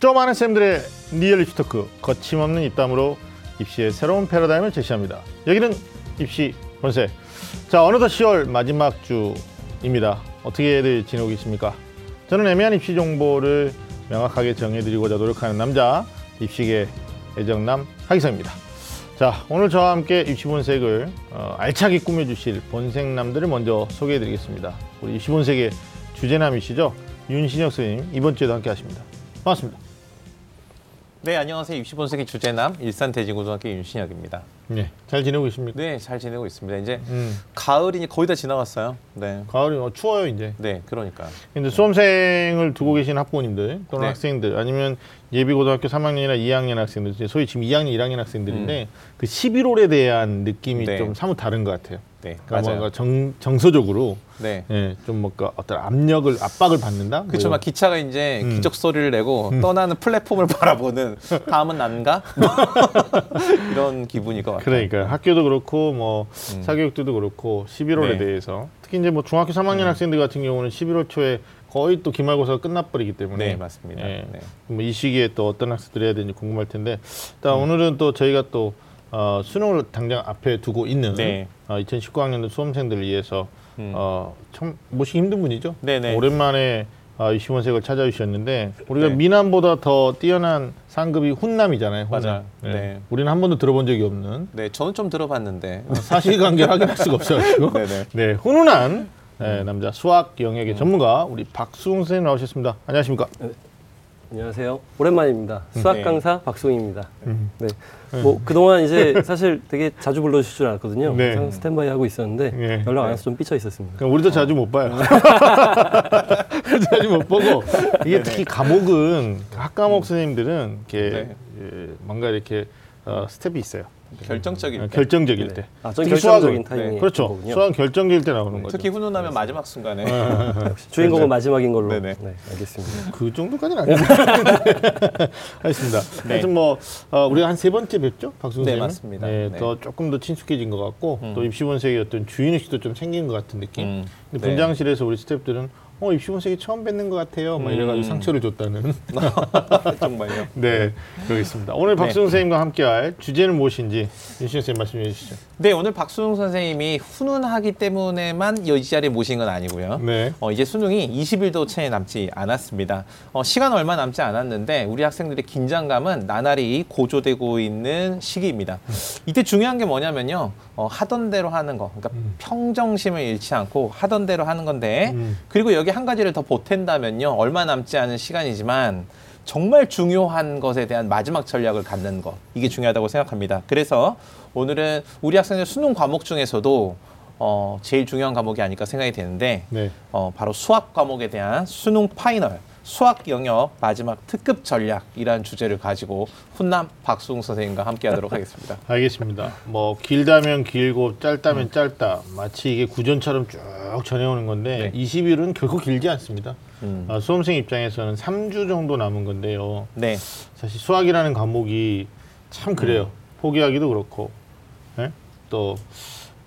좀 안다는 쌤들의 리얼 입시 토크 거침없는 입담으로 입시의 새로운 패러다임을 제시합니다. 여기는 입시 본색. 자 어느덧 10월 마지막 주입니다. 어떻게들 지내고 계십니까? 저는 애매한 입시 정보를 명확하게 정해드리고자 노력하는 남자 입시계 애정남 하기성입니다. 자 오늘 저와 함께 입시 본색을 어, 알차게 꾸며주실 본색남들을 먼저 소개해드리겠습니다. 우리 입시 본색의 주제남이시죠 윤신혁 선생님 이번 주에도 함께하십니다. 반갑습니다. 네, 안녕하세요. 입시 본색의 주제남 일산 대진고등학교 윤신혁입니다. 네, 잘 지내고 계십니까? 네, 잘 지내고 있습니다. 이제 음, 가을이 거의 다 지나갔어요. 네. 가을이 어, 추워요 이제. 네, 그러니까. 근데 수험생을 두고 계신 학부모님들 또는 네. 학생들 아니면 예비 고등학교 3학년이나 2학년 학생들 이제 소위 지금 2학년, 1학년 학생들인데 그 11월에 대한 느낌이 음. 네. 좀 사뭇 다른 것 같아요. 네, 그러니까 맞아요. 뭔가 정, 정서적으로 네. 예, 좀 뭔가 어떤 압력을 압박을 받는다. 뭐 그렇죠. 막 기차가 이제 음. 기적 소리를 내고 떠나는 플랫폼을 바라보는 다음은 난가? 이런 기분일 것 같아요. 그러니까 학교도 그렇고 뭐 음. 사교육들도 그렇고 11월에 네. 대해서 특히 이제 뭐 중학교 3학년 학생들 같은 경우는 11월 초에 거의 또 기말고사가 끝나버리기 때문에 네, 맞습니다. 예. 네. 뭐이 시기에 또 어떤 학습들을 해야 되는지 궁금할 텐데 일단 오늘은 또 저희가 또 어, 수능을 당장 앞에 두고 있는 네. 어, 2019학년도 수험생들을 위해서 음. 어, 참 모시기 힘든 분이죠. 네네. 오랜만에 어, 이시원색을 찾아주셨는데 우리가 네. 미남보다 더 뛰어난 상급이 훈남이잖아요. 훈남. 맞아요. 네. 우리는 한 번도 들어본 적이 없는 네, 저는 좀 들어봤는데. 어, 사실관계를 확인할 수가 없어가지고 네네. 네 훈훈한 네, 남자 수학 영역의 전문가 우리 박수웅 선생님 나오셨습니다. 안녕하십니까? 안녕하세요. 오랜만입니다. 수학 네. 강사 박수웅입니다. 음. 네. 뭐 그동안 이제 사실 되게 자주 불러주실 줄 알았거든요. 네. 항상 스탠바이 하고 있었는데 네. 연락 안 해서 좀 삐쳐 있었습니다. 그럼 우리도 자주 못 봐요. 자주 못 보고 이게 특히 과목은 학 과목 선생님들은 이렇게 네. 예, 뭔가 이렇게 어, 스텝이 있어요. 결정적일 어, 때. 결정적일 네. 때. 아, 전 특히 결정적인 수학은- 타이밍에 그렇죠. 거군요. 수학 결정적일 때 나오는 거죠. 특히 훈훈하면 마지막 순간에. 역시 주인공은 마지막인 걸로. 네네. 네, 알겠습니다. 그 정도까지는 아닌데. 알겠습니다. 네. 하여튼 뭐 어, 우리가 한 세 번째 뵙죠, 박수 네, 선생님. 맞습니다. 네, 네. 더 조금 더 친숙해진 것 같고 음. 또 입시본색의 어떤 주인 의식도 좀 생긴 것 같은 느낌. 음, 근데 네. 분장실에서 우리 스태프들은 어 입시본색이 처음 뵙는 것 같아요. 막 음. 이래가지고 상처를 줬다는. 정말요. 네, 그러겠습니다. 오늘 네. 박수 선생님과 함께할 주제는 무엇인지 윤신 선생님 말씀해 주시죠. 네, 오늘 박수웅 선생님이 훈훈하기 때문에만 이 자리에 모신 건 아니고요. 네. 어, 이제 수능이 20일도 채 남지 않았습니다. 어, 시간 얼마 남지 않았는데 우리 학생들의 긴장감은 나날이 고조되고 있는 시기입니다. 이때 중요한 게 뭐냐면요. 어, 하던 대로 하는 거. 그러니까 평정심을 잃지 않고 하던 대로 하는 건데 음. 그리고 여기 한 가지를 더 보탠다면요. 얼마 남지 않은 시간이지만 정말 중요한 것에 대한 마지막 전략을 갖는 것. 이게 중요하다고 생각합니다. 그래서 오늘은 우리 학생들 수능 과목 중에서도 어, 제일 중요한 과목이 아닐까 생각이 되는데 네. 어, 바로 수학 과목에 대한 수능 파이널 수학 영역 마지막 특급 전략이라는 주제를 가지고 훈남 박수웅 선생님과 함께하도록 하겠습니다. 알겠습니다. 뭐 길다면 길고 짧다면 음. 짧다. 마치 이게 구전처럼 쭉 전해오는 건데 네. 20일은 결코 길지 않습니다. 음. 아, 수험생 입장에서는 3주 정도 남은 건데요. 네, 사실 수학이라는 과목이 참 그래요. 음. 포기하기도 그렇고, 예? 또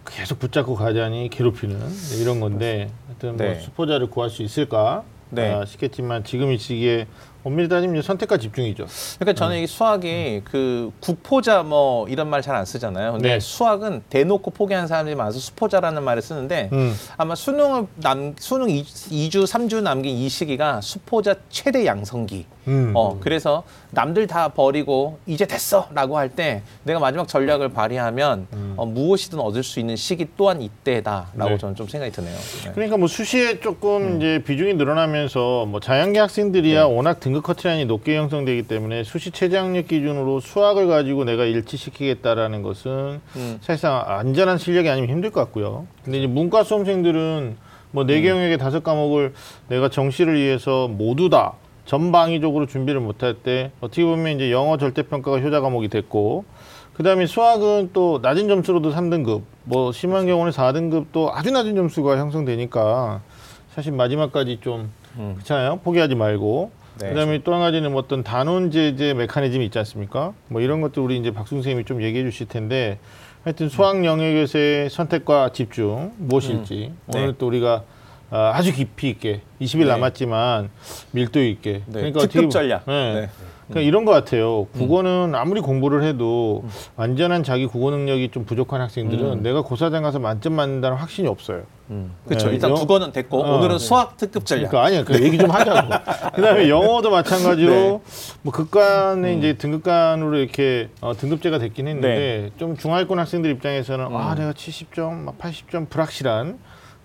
계속 붙잡고 가자니 괴롭히는 이런 건데, 하여튼 뭐 네. 수포자를 구할 수 있을까 네. 아, 싶겠지만 지금 이 시기에 엄밀히 따지면 선택과 집중이죠. 그러니까 저는 이 수학이 그 국포자 뭐 이런 말 잘 안 쓰잖아요. 근데 네. 수학은 대놓고 포기한 사람들이 많아서 수포자라는 말을 쓰는데 음. 아마 수능을 남 수능 2, 주 3주 남긴 이 시기가 수포자 최대 양성기. 음. 어, 그래서 남들 다 버리고 이제 됐어라고 할 때 내가 마지막 전략을 발휘하면 어, 무엇이든 얻을 수 있는 시기 또한 이때다라고 음. 네. 저는 좀 생각이 드네요. 네. 그러니까 뭐 수시에 조금 음. 이제 비중이 늘어나면서 뭐 자연계 학생들이야 워낙 등급 커트라인이 높게 형성되기 때문에 수시 최저학력 기준으로 수학을 가지고 내가 일치시키겠다라는 것은 음. 사실상 안전한 실력이 아니면 힘들 것 같고요. 근데 이제 문과 수험생들은 뭐 음. 네개 영역의 다섯 과목을 내가 정시를 위해서 모두 다 전방위적으로 준비를 못할 때 어떻게 보면 이제 영어 절대 평가가 효자 과목이 됐고 그다음에 수학은 또 낮은 점수로도 3등급, 뭐 심한 경우는 4등급도 아주 낮은 점수가 형성되니까 사실 마지막까지 좀 음. 그렇잖아요. 포기하지 말고. 네. 그다음에 또 한 가지는 뭐 어떤 단원 제재 메커니즘이 있지 않습니까? 뭐 이런 것들 우리 이제 박승 선생님이 좀 얘기해 주실 텐데 하여튼 수학 영역에서의 선택과 집중 무엇일지 네. 오늘 또 우리가 어, 아주 깊이 있게 20일 네. 남았지만 밀도 있게 네, 어떻게 특급 보- 전략. 네. 네. 그러니까 이런 것 같아요. 국어는 아무리 공부를 해도 완전한 자기 국어 능력이 좀 부족한 학생들은 내가 고사장 가서 만점 맞는다는 확신이 없어요. 그렇죠. 네, 일단 영- 국어는 됐고 어. 오늘은 수학 특급 전략. 그러니까 아니야. 그 얘기 좀 하자고. 그다음에 영어도 마찬가지로 네. 뭐 극간에 이제 등급간으로 이렇게 어, 등급제가 됐긴 했는데 네. 좀 중하위권 학생들 입장에서는 음. 아 내가 70점, 막 80점 불확실한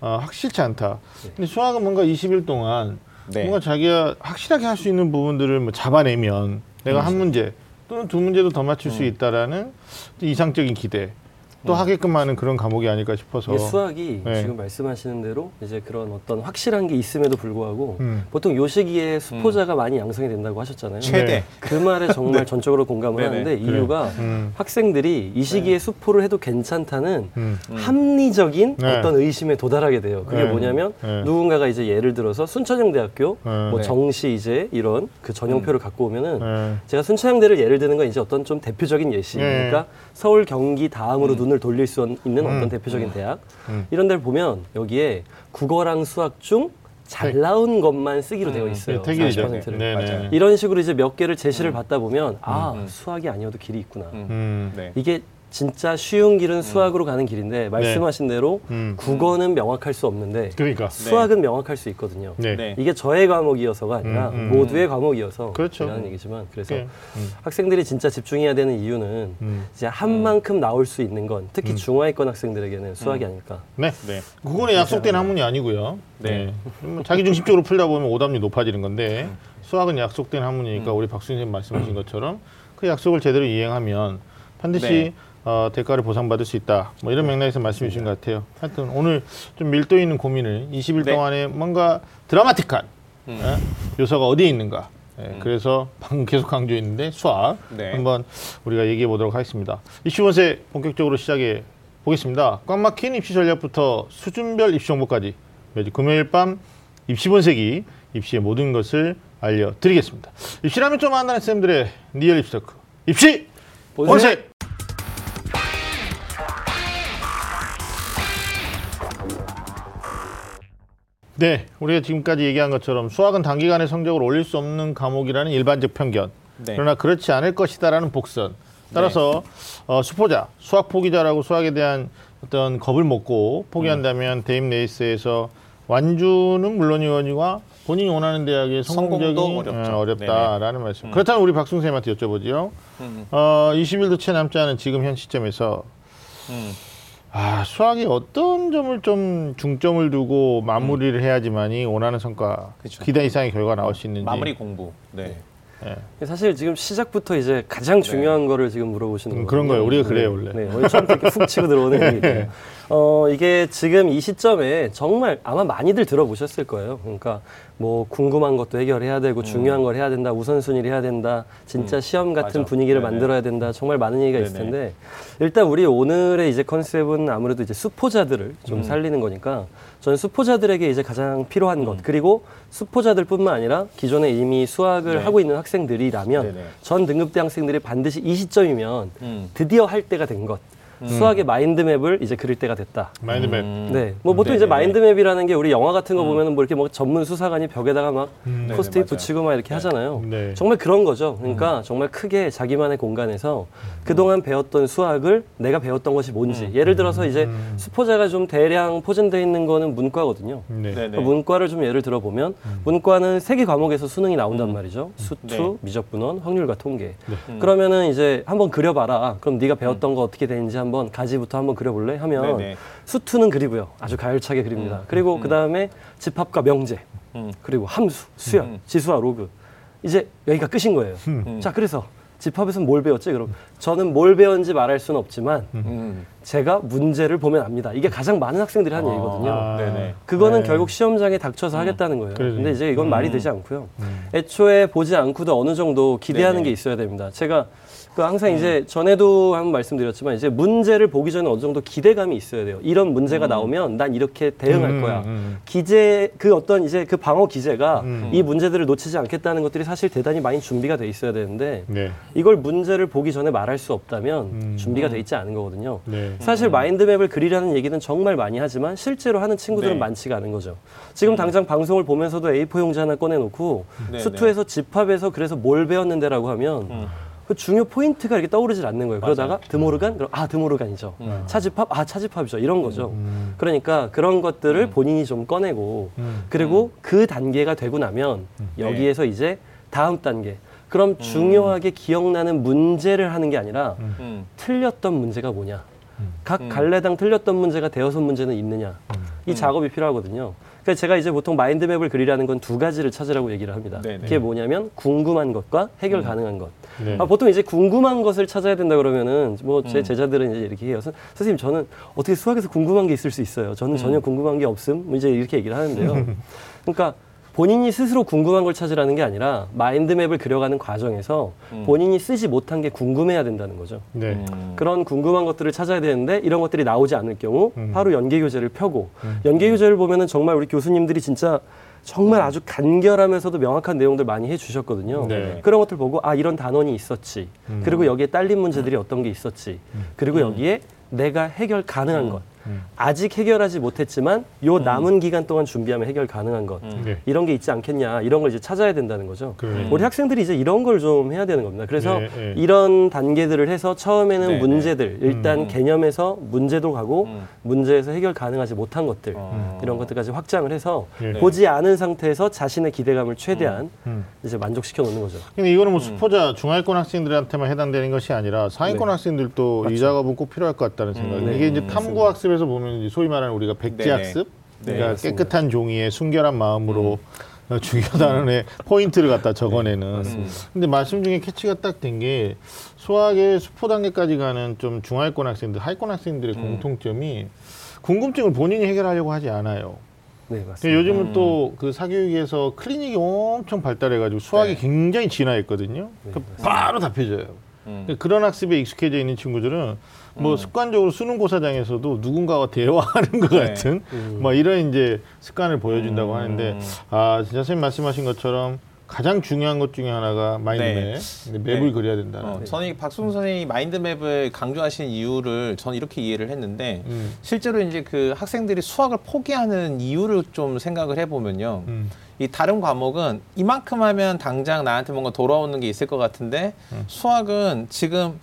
어, 확실치 않다. 네. 근데 수학은 뭔가 20일 동안 네. 뭔가 자기가 확실하게 할 수 있는 부분들을 뭐 잡아내면 내가 음. 한 문제 또는 두 문제도 더 맞출 수 있다라는 이상적인 기대 또 하게끔 하는 그런 과목이 아닐까 싶어서 이게 수학이 네. 지금 말씀하시는 대로 이제 그런 어떤 확실한 게 있음에도 불구하고 음. 보통 요 시기에 수포자가 많이 양성이 된다고 하셨잖아요. 최대. 네. 그 말에 정말 전적으로 공감을 네네. 하는데. 이유가 음. 학생들이 이 시기에 수포를 해도 괜찮다는 음. 합리적인 네. 어떤 의심에 도달하게 돼요. 그게 네. 뭐냐면 네. 누군가가 이제 예를 들어서 순천향대학교 네. 뭐 네. 정시 이제 이런 그 전형표를 갖고 오면은 네. 제가 순천향대를 예를 드는 건 이제 어떤 좀 대표적인 예시. 네. 그러니까 서울 경기 다음으로 음. 눈을 돌릴 수 있는 음. 어떤 대표적인 대학. 음. 이런 데를 보면 여기에 국어랑 수학 중 잘 나온 것만 쓰기로 되어 있어요. 네, 택일이죠. 40%를. 네. 네. 이런 식으로 이제 몇 개를 제시를 받다 보면 아 음. 수학이 아니어도 길이 있구나. 음. 음. 네. 이게 진짜 쉬운 길은 수학으로 가는 길인데 말씀하신 대로 음. 국어는 명확할 수 없는데 그러니까. 수학은 명확할 수 있거든요. 네. 네. 이게 저의 과목이어서가 아니라 음, 음. 모두의 과목이어서 그렇죠. 라는 얘기지만 그래서 네. 음. 학생들이 진짜 집중해야 되는 이유는 음. 이제 한 만큼 나올 수 있는 건 특히 중하위권 학생들에게는 수학이 아닐까. 네. 네. 그거는 약속된 한문이 아니고요. 네. 뭐 자기 중심적으로 풀다 보면 오답률 높아지는 건데 수학은 약속된 한문이니까 우리 박수 선생님 말씀하신 것처럼 그 약속을 제대로 이행하면 반드시 네. 어, 대가를 보상받을 수 있다. 뭐 이런 맥락에서 말씀해 주신 것 같아요. 하여튼 오늘 좀 밀도 있는 고민을 20일 네. 동안에 뭔가 드라마틱한 음. 어? 요소가 어디에 있는가. 예, 그래서 방금 계속 강조했는데 수학 네. 한번 우리가 얘기해 보도록 하겠습니다. 입시 본색 본격적으로 시작해 보겠습니다. 꽉 막힌 입시 전략부터 수준별 입시 정보까지 매주 금요일 밤 입시 본색이 입시의 모든 것을 알려드리겠습니다. 입시라면 좀 안다는 쌤들의 리얼 입시 토크 입시 본색! 본색. 네, 우리가 지금까지 얘기한 것처럼 수학은 단기간에 성적을 올릴 수 없는 과목이라는 일반적 편견. 네. 그러나 그렇지 않을 것이다라는 복선. 따라서 어, 수포자, 수학 포기자라고 수학에 대한 어떤 겁을 먹고 포기한다면 대입 레이스에서 완주는 물론이거니와 본인이 원하는 대학의 성공적이. 어, 어렵다라는 말씀. 음. 그렇다면 우리 박승 쌤한테 여쭤보죠. 음. 어, 20일도 채 남지 않은 지금 현 시점에서 음. 아, 수학이 어떤 점을 좀 중점을 두고 마무리를 해야지만이 원하는 성과, 그쵸. 기대 이상의 결과가 나올 수 있는지. 마무리 공부. 네. 예. 사실 지금 시작부터 이제 가장 중요한 거를 지금 물어보시는 음, 거예요. 그런 거예요. 우리가 그래요, 원래. 네, 원래 처음부터 이렇게 훅 치고 들어오는 얘기예요. 어, 이게 지금 이 시점에 정말 아마 많이들 들어보셨을 거예요. 그러니까 뭐 궁금한 것도 해결해야 되고 중요한 걸 해야 된다, 우선순위를 해야 된다, 진짜 음, 시험 같은 맞아. 분위기를 네네. 만들어야 된다. 정말 많은 얘기가 있을 네네. 텐데 일단 우리 오늘의 이제 컨셉은 아무래도 이제 수포자들을 좀 음. 살리는 거니까 저는 수포자들에게 이제 가장 필요한 음. 것 그리고 수포자들뿐만 아니라 기존에 이미 수학을 네. 하고 있는 학생들이라면 네네. 전 등급대 학생들이 반드시 이 시점이면 음. 드디어 할 때가 된 것. 수학의 마인드맵을 이제 그릴 때가 됐다. 마인드맵. 음. 네, 뭐 보통 이제 네네네. 마인드맵이라는 게 우리 영화 같은 거 보면은 뭐 이렇게 뭐 전문 수사관이 벽에다가 막 음. 포스트잇 네네, 맞아요. 붙이고 막 이렇게 하잖아요. 네. 정말 그런 거죠. 그러니까 정말 크게 자기만의 공간에서 그동안 배웠던 수학을 내가 배웠던 것이 뭔지. 예를 들어서 이제 수포자가 좀 대량 포진되어 있는 거는 문과거든요. 네. 네네. 그러니까 문과를 좀 예를 들어 보면 문과는 세 개 과목에서 수능이 나온단 말이죠. 수투, 네. 미적분원, 확률과 통계. 음. 그러면은 이제 한번 그려봐라. 그럼 네가 배웠던 거 어떻게 되는지 한번 가지부터 한번 그려볼래? 하면 네네. 수투는 그리고요. 아주 가열차게 그립니다. 그리고 그 다음에 집합과 명제, 음. 그리고 함수, 수열, 음. 지수와 로그. 이제 여기가 끝인 거예요. 음. 자, 그래서 집합에서는 뭘 배웠지? 그럼 저는 뭘 배웠는지 말할 수는 없지만 음. 제가 문제를 보면 압니다. 이게 가장 많은 학생들이 하는 얘기거든요. 아. 그거는 네. 결국 시험장에 닥쳐서 하겠다는 거예요. 그러네. 근데 이제 이건 말이 음. 되지 않고요. 애초에 보지 않고도 어느 정도 기대하는 네네. 게 있어야 됩니다. 제가 그 항상 이제 전에도 한번 말씀드렸지만 이제 문제를 보기 전에 어느 정도 기대감이 있어야 돼요. 이런 문제가 나오면 난 이렇게 대응할 음, 거야. 음. 기재 그 어떤 이제 그 방어 기제가 음. 이 문제들을 놓치지 않겠다는 것들이 사실 대단히 많이 준비가 돼 있어야 되는데 네. 이걸 문제를 보기 전에 말할 수 없다면 음. 준비가 돼 있지 않은 거거든요. 네. 사실 마인드맵을 그리라는 얘기는 정말 많이 하지만 실제로 하는 친구들은 네. 많지가 않은 거죠. 지금 당장 방송을 보면서도 A4 용지 하나 꺼내놓고 네, 수투에서 집합에서 그래서 뭘 배웠는데라고 하면 음. 그 중요 포인트가 이렇게 떠오르질 않는 거예요. 그러다가 드모르간? 그럼 아 드모르간이죠. 음. 차집합? 아 차집합이죠. 이런 거죠. 그러니까 그런 것들을 본인이 좀 꺼내고 그리고 그 단계가 되고 나면 여기에서 이제 다음 단계. 그럼 중요하게 기억나는 문제를 하는 게 아니라 음. 틀렸던 문제가 뭐냐. 각 음. 갈래당 틀렸던 문제가 대여섯 문제는 있느냐. 이 작업이 필요하거든요. 그래서 제가 이제 보통 마인드맵을 그리라는 건 두 가지를 찾으라고 얘기를 합니다. 네네. 그게 뭐냐면 궁금한 것과 해결 가능한 것. 네. 아, 보통 이제 궁금한 것을 찾아야 된다 그러면은 뭐제 음. 제자들은 이제 이렇게 해요. 선- 선생님 저는 어떻게 수학에서 궁금한 게 있을 수 있어요. 저는 전혀 궁금한 게 없음. 뭐 이제 이렇게 얘기를 하는데요. 그러니까 본인이 스스로 궁금한 걸 찾으라는 게 아니라 마인드맵을 그려가는 과정에서 본인이 쓰지 못한 게 궁금해야 된다는 거죠. 네. 음. 그런 궁금한 것들을 찾아야 되는데 이런 것들이 나오지 않을 경우 음. 바로 연계 교재를 펴고 연계 교재를 보면은 정말 우리 교수님들이 진짜 정말 아주 간결하면서도 명확한 내용들 많이 해주셨거든요. 네. 그런 것들 보고 아 이런 단원이 있었지. 음. 그리고 여기에 딸린 문제들이 어떤 게 있었지. 그리고 여기에 내가 해결 가능한 것. 음. 아직 해결하지 못했지만 요 남은 기간 동안 준비하면 해결 가능한 것. 네. 이런 게 있지 않겠냐 이런 걸 이제 찾아야 된다는 거죠. 그러네요. 우리 학생들이 이제 이런 걸 좀 해야 되는 겁니다. 그래서 네, 네. 이런 단계들을 해서 처음에는 네, 문제들 일단 음. 개념에서 문제도 가고 음. 문제에서 해결 가능하지 못한 것들 어. 이런 것들까지 확장을 해서 네. 보지 않은 상태에서 자신의 기대감을 최대한 음. 이제 만족시켜 놓는 거죠. 근데 이거는 뭐 수포자 중하위권 학생들한테만 해당되는 것이 아니라 상위권 네. 학생들도 이 작업은 꼭 필요할 것 같다는 생각이. 네. 이게 이제 음, 탐구 학습에 서 보면 소위 말하는 우리가 백지 네네. 학습, 네, 그러니까 맞습니다. 깨끗한 종이에 순결한 마음으로 어, 중요 단원의 포인트를 갖다 적어내는. 맞습니다. 근데 말씀 중에 캐치가 딱 된 게 수학의 수포 단계까지 가는 좀 중하위권 학생들, 하위권 학생들의 음. 공통점이 궁금증을 본인이 해결하려고 하지 않아요. 네 근데 맞습니다. 요즘은 또그 사교육에서 클리닉이 엄청 발달해가지고 수학이 네. 굉장히 진화했거든요. 그러니까 바로 답해져요. 음. 근데 그런 학습에 익숙해져 있는 친구들은 뭐 음. 습관적으로 수능 고사장에서도 누군가와 대화하는 것 네. 같은 음. 뭐 이런 이제 습관을 보여준다고 음. 하는데 아 진짜 선생님 말씀하신 것처럼 가장 중요한 것 중에 하나가 마인드맵, 맵을 네. 그려야 된다는. 어, 저는 이 박수홍 선생님이 마인드맵을 강조하신 이유를 저는 이렇게 이해를 했는데 음, 실제로 이제 그 학생들이 수학을 포기하는 이유를 좀 생각을 해보면요. 음, 이 다른 과목은 이만큼 하면 당장 나한테 뭔가 돌아오는 게 있을 것 같은데 음. 수학은 지금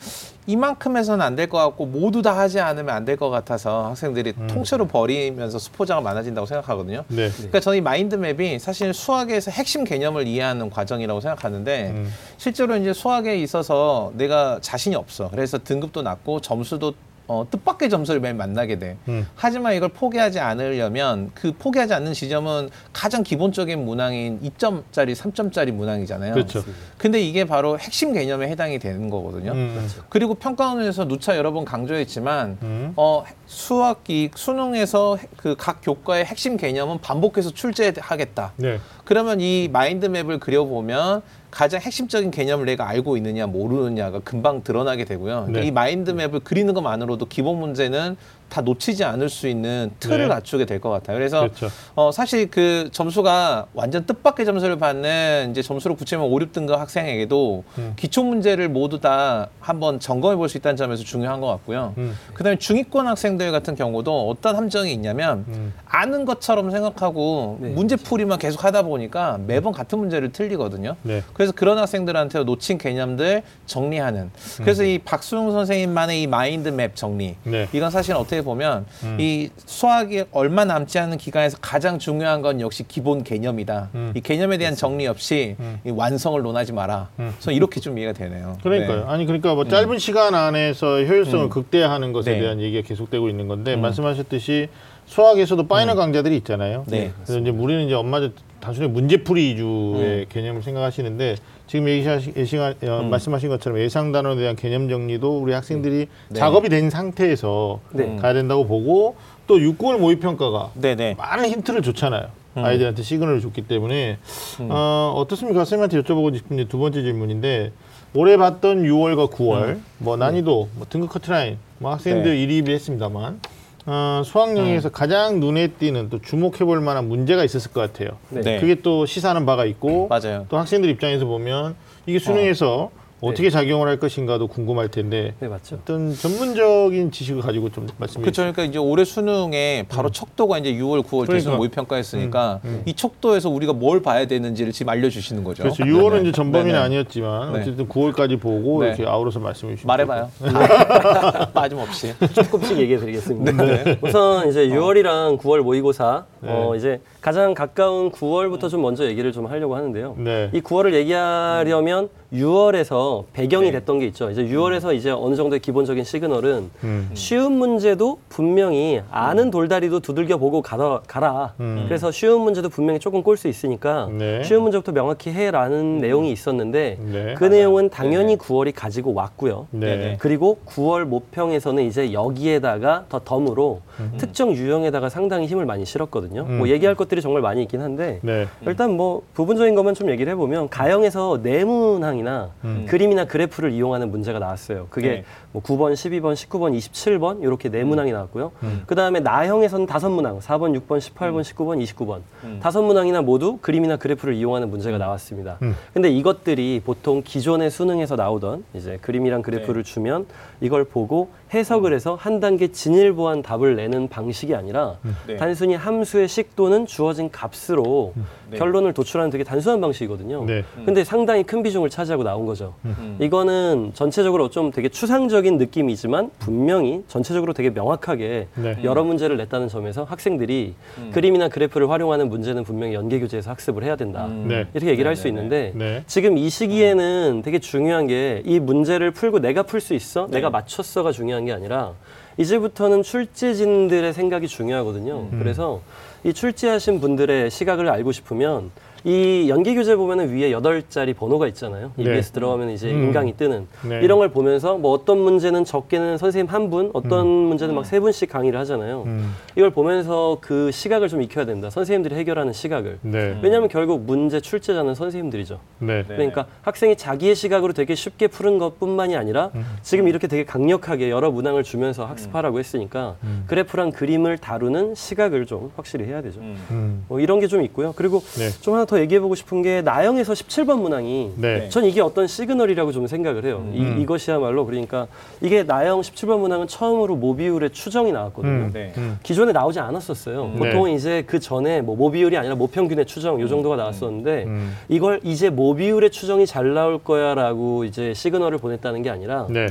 이만큼 해서는 안 될 것 같고 모두 다 하지 않으면 안 될 것 같아서 학생들이 음. 통째로 버리면서 수포자가 많아진다고 생각하거든요. 네. 그러니까 저는 이 마인드맵이 사실 수학에서 핵심 개념을 이해하는 과정이라고 생각하는데 음. 실제로 이제 수학에 있어서 내가 자신이 없어. 그래서 등급도 낮고 점수도 어, 뜻밖의 점수를 매일 만나게 돼. 음. 하지만 이걸 포기하지 않으려면 그 포기하지 않는 지점은 가장 기본적인 문항인 2점짜리, 3점짜리 문항이잖아요. 그렇죠. 근데 이게 바로 핵심 개념에 해당이 되는 거거든요. 음, 그리고 평가원에서 누차 여러 번 강조했지만 음. 어, 수학이 수능에서 그 각 교과의 핵심 개념은 반복해서 출제하겠다. 네. 그러면 이 마인드맵을 그려보면 가장 핵심적인 개념을 내가 알고 있느냐 모르느냐가 금방 드러나게 되고요. 그러니까 네. 이 마인드맵을 그리는 것만으로도 기본 문제는 다 놓치지 않을 수 있는 틀을 네. 갖추게 될 것 같아요. 그래서 그렇죠. 어, 사실 그 점수가 완전 뜻밖의 점수를 받는 이제 점수를 굳히면 5, 6등급 학생에게도 음. 기초 문제를 모두 다 한번 점검해 볼 수 있다는 점에서 중요한 것 같고요. 음. 그다음에 중위권 학생들 같은 경우도 어떤 함정이 있냐면 음. 아는 것처럼 생각하고 네, 문제 풀이만 계속 하다 보니까 매번 같은 문제를 틀리거든요. 네. 그래서 그런 학생들한테 놓친 개념들 정리하는. 그래서 이 박수웅 선생님만의 이 마인드맵 정리. 네. 이건 사실 어떻게 보면 음. 이 수학이 얼마 남지 않은 기간에서 가장 중요한 건 역시 기본 개념이다. 음. 이 개념에 대한 정리 없이 음. 이 완성을 논하지 마라. 음. 저는 이렇게 좀 이해가 되네요. 그러니까요. 네. 아니 그러니까 뭐 짧은 시간 안에서 효율성을 음. 극대화하는 것에 네. 대한 얘기가 계속되고 있는 건데 음. 말씀하셨듯이 수학에서도 final 강좌들이 있잖아요. 네. 그래서 이제 우리는 이제 엄마 단순히 문제풀이 위주의 음. 개념을 생각하시는데 지금 얘기하신 예시가- 어, 음. 말씀하신 것처럼 예상 단원에 대한 개념 정리도 우리 학생들이 네. 작업이 된 상태에서 네. 가야 된다고 보고 또 6월 모의 평가가 네네. 많은 힌트를 줬잖아요. 음. 아이들한테 시그널을 줬기 때문에 음. 어, 어떻습니까? 선생님한테 여쭤보고 싶은 두 번째 질문인데 올해 봤던 6월과 9월 뭐 난이도, 뭐 등급 커트라인, 뭐 학생들 네. 일희일비 했습니다만 어, 수학 영역에서 가장 눈에 띄는 또 주목해볼 만한 문제가 있었을 것 같아요. 네. 네. 그게 또 시사하는 바가 있고 맞아요. 또 학생들 입장에서 보면 이게 수능에서 어떻게 작용을 할 것인가도 궁금할 텐데 네, 맞죠. 어떤 전문적인 지식을 가지고 좀 말씀해 그렇죠. 그러니까 이제 올해 수능에 바로 척도가 이제 6월, 9월 그러니까. 대수능 모의 평가했으니까 이 척도에서 우리가 뭘 봐야 되는지를 지금 알려주시는 거죠. 그렇죠. 6월은 네네. 이제 전범위는 네네. 아니었지만 네. 어쨌든 9월까지 보고 네. 이렇게 아우러서 말씀해 주시면 말해봐요. 빠짐없이. 조금씩 얘기해 드리겠습니다. 네. 우선 이제 6월이랑 9월 모의고사 어, 이제 가장 가까운 9월부터 좀 먼저 얘기를 좀 하려고 하는데요. 네. 이 9월을 얘기하려면 6월에서 배경이 네. 됐던 게 있죠. 이제 6월에서 이제 어느 정도의 기본적인 시그널은 음. 쉬운 문제도 분명히 아는 돌다리도 두들겨 보고 가라. 가라. 음. 그래서 쉬운 문제도 분명히 조금 꼴 수 있으니까 네. 쉬운 문제부터 명확히 해라는 내용이 있었는데 네. 그 내용은 당연히 9월이 가지고 왔고요. 네. 그리고 9월 모평에서는 이제 여기에다가 더 덤으로 특정 유형에다가 상당히 힘을 많이 실었거든요. 뭐 얘기할 것들이 정말 많이 있긴 한데 네. 일단 뭐 부분적인 것만 좀 얘기를 해보면 가형에서 네모항이나 그림이나 그래프를 이용하는 문제가 나왔어요. 그게 네. 뭐 9번, 12번, 19번, 27번 이렇게 네모항이 나왔고요. 그 다음에 나형에서는 다섯 문항 4번, 6번, 18번, 19번, 29번 다섯 문항이나 모두 그림이나 그래프를 이용하는 문제가 나왔습니다. 음. 근데 이것들이 보통 기존의 수능에서 나오던 이제 그림이랑 그래프를 주면 이걸 보고 해석을 해서 한 단계 진일보한 답을 내는 방식이 아니라 네. 단순히 함수의 식도는 주어진 값으로 네. 결론을 도출하는 되게 단순한 방식이거든요. 네. 근데 상당히 큰 비중을 차지하고 나온 거죠. 음. 이거는 전체적으로 좀 되게 추상적인 느낌이지만 분명히 전체적으로 되게 명확하게 네. 여러 문제를 냈다는 점에서 학생들이 음. 그림이나 그래프를 활용하는 문제는 분명히 연계 교재에서 학습을 해야 된다. 음. 네. 이렇게 얘기를 할수 네네네. 있는데 네. 지금 이 시기에는 되게 중요한 게 이 문제를 풀고 내가 풀 수 있어, 네. 내가 맞췄어가 중요한 게 아니라 이제부터는 출제진들의 생각이 중요하거든요. 음. 그래서 이 출제하신 분들의 시각을 알고 싶으면 이 연계 교재 보면은 위에 여덟 자리 번호가 있잖아요. 네. EBS 들어가면 이제 음. 인강이 뜨는 네. 이런 걸 보면서 뭐 어떤 문제는 적게는 선생님 한 분, 어떤 문제는 막 세 분씩 강의를 하잖아요. 음. 이걸 보면서 그 시각을 좀 익혀야 된다. 선생님들이 해결하는 시각을. 네. 왜냐하면 결국 문제 출제자는 선생님들이죠. 그러니까 학생이 자기의 시각으로 되게 쉽게 푸는 것뿐만이 아니라 지금 이렇게 되게 강력하게 여러 문항을 주면서 학습하라고 했으니까 그래프랑 그림을 다루는 시각을 좀 확실히 해야 되죠. 음. 음. 뭐 이런 게 좀 있고요. 그리고 네. 좀 하나 더 얘기해보고 싶은 게 나영에서 17번 문항이 네. 전 이게 어떤 시그널이라고 좀 생각을 해요. 음. 이, 이것이야말로 그러니까 이게 나영 17번 문항은 처음으로 모비율의 추정이 나왔거든요. 음. 네. 음. 기존에 나오지 않았었어요. 음. 보통은 이제 그 전에 뭐 모비율이 아니라 모평균의 추정 요 정도가 나왔었는데 음. 이걸 이제 모비율의 추정이 잘 나올 거야라고 이제 시그널을 보냈다는 게 아니라 네.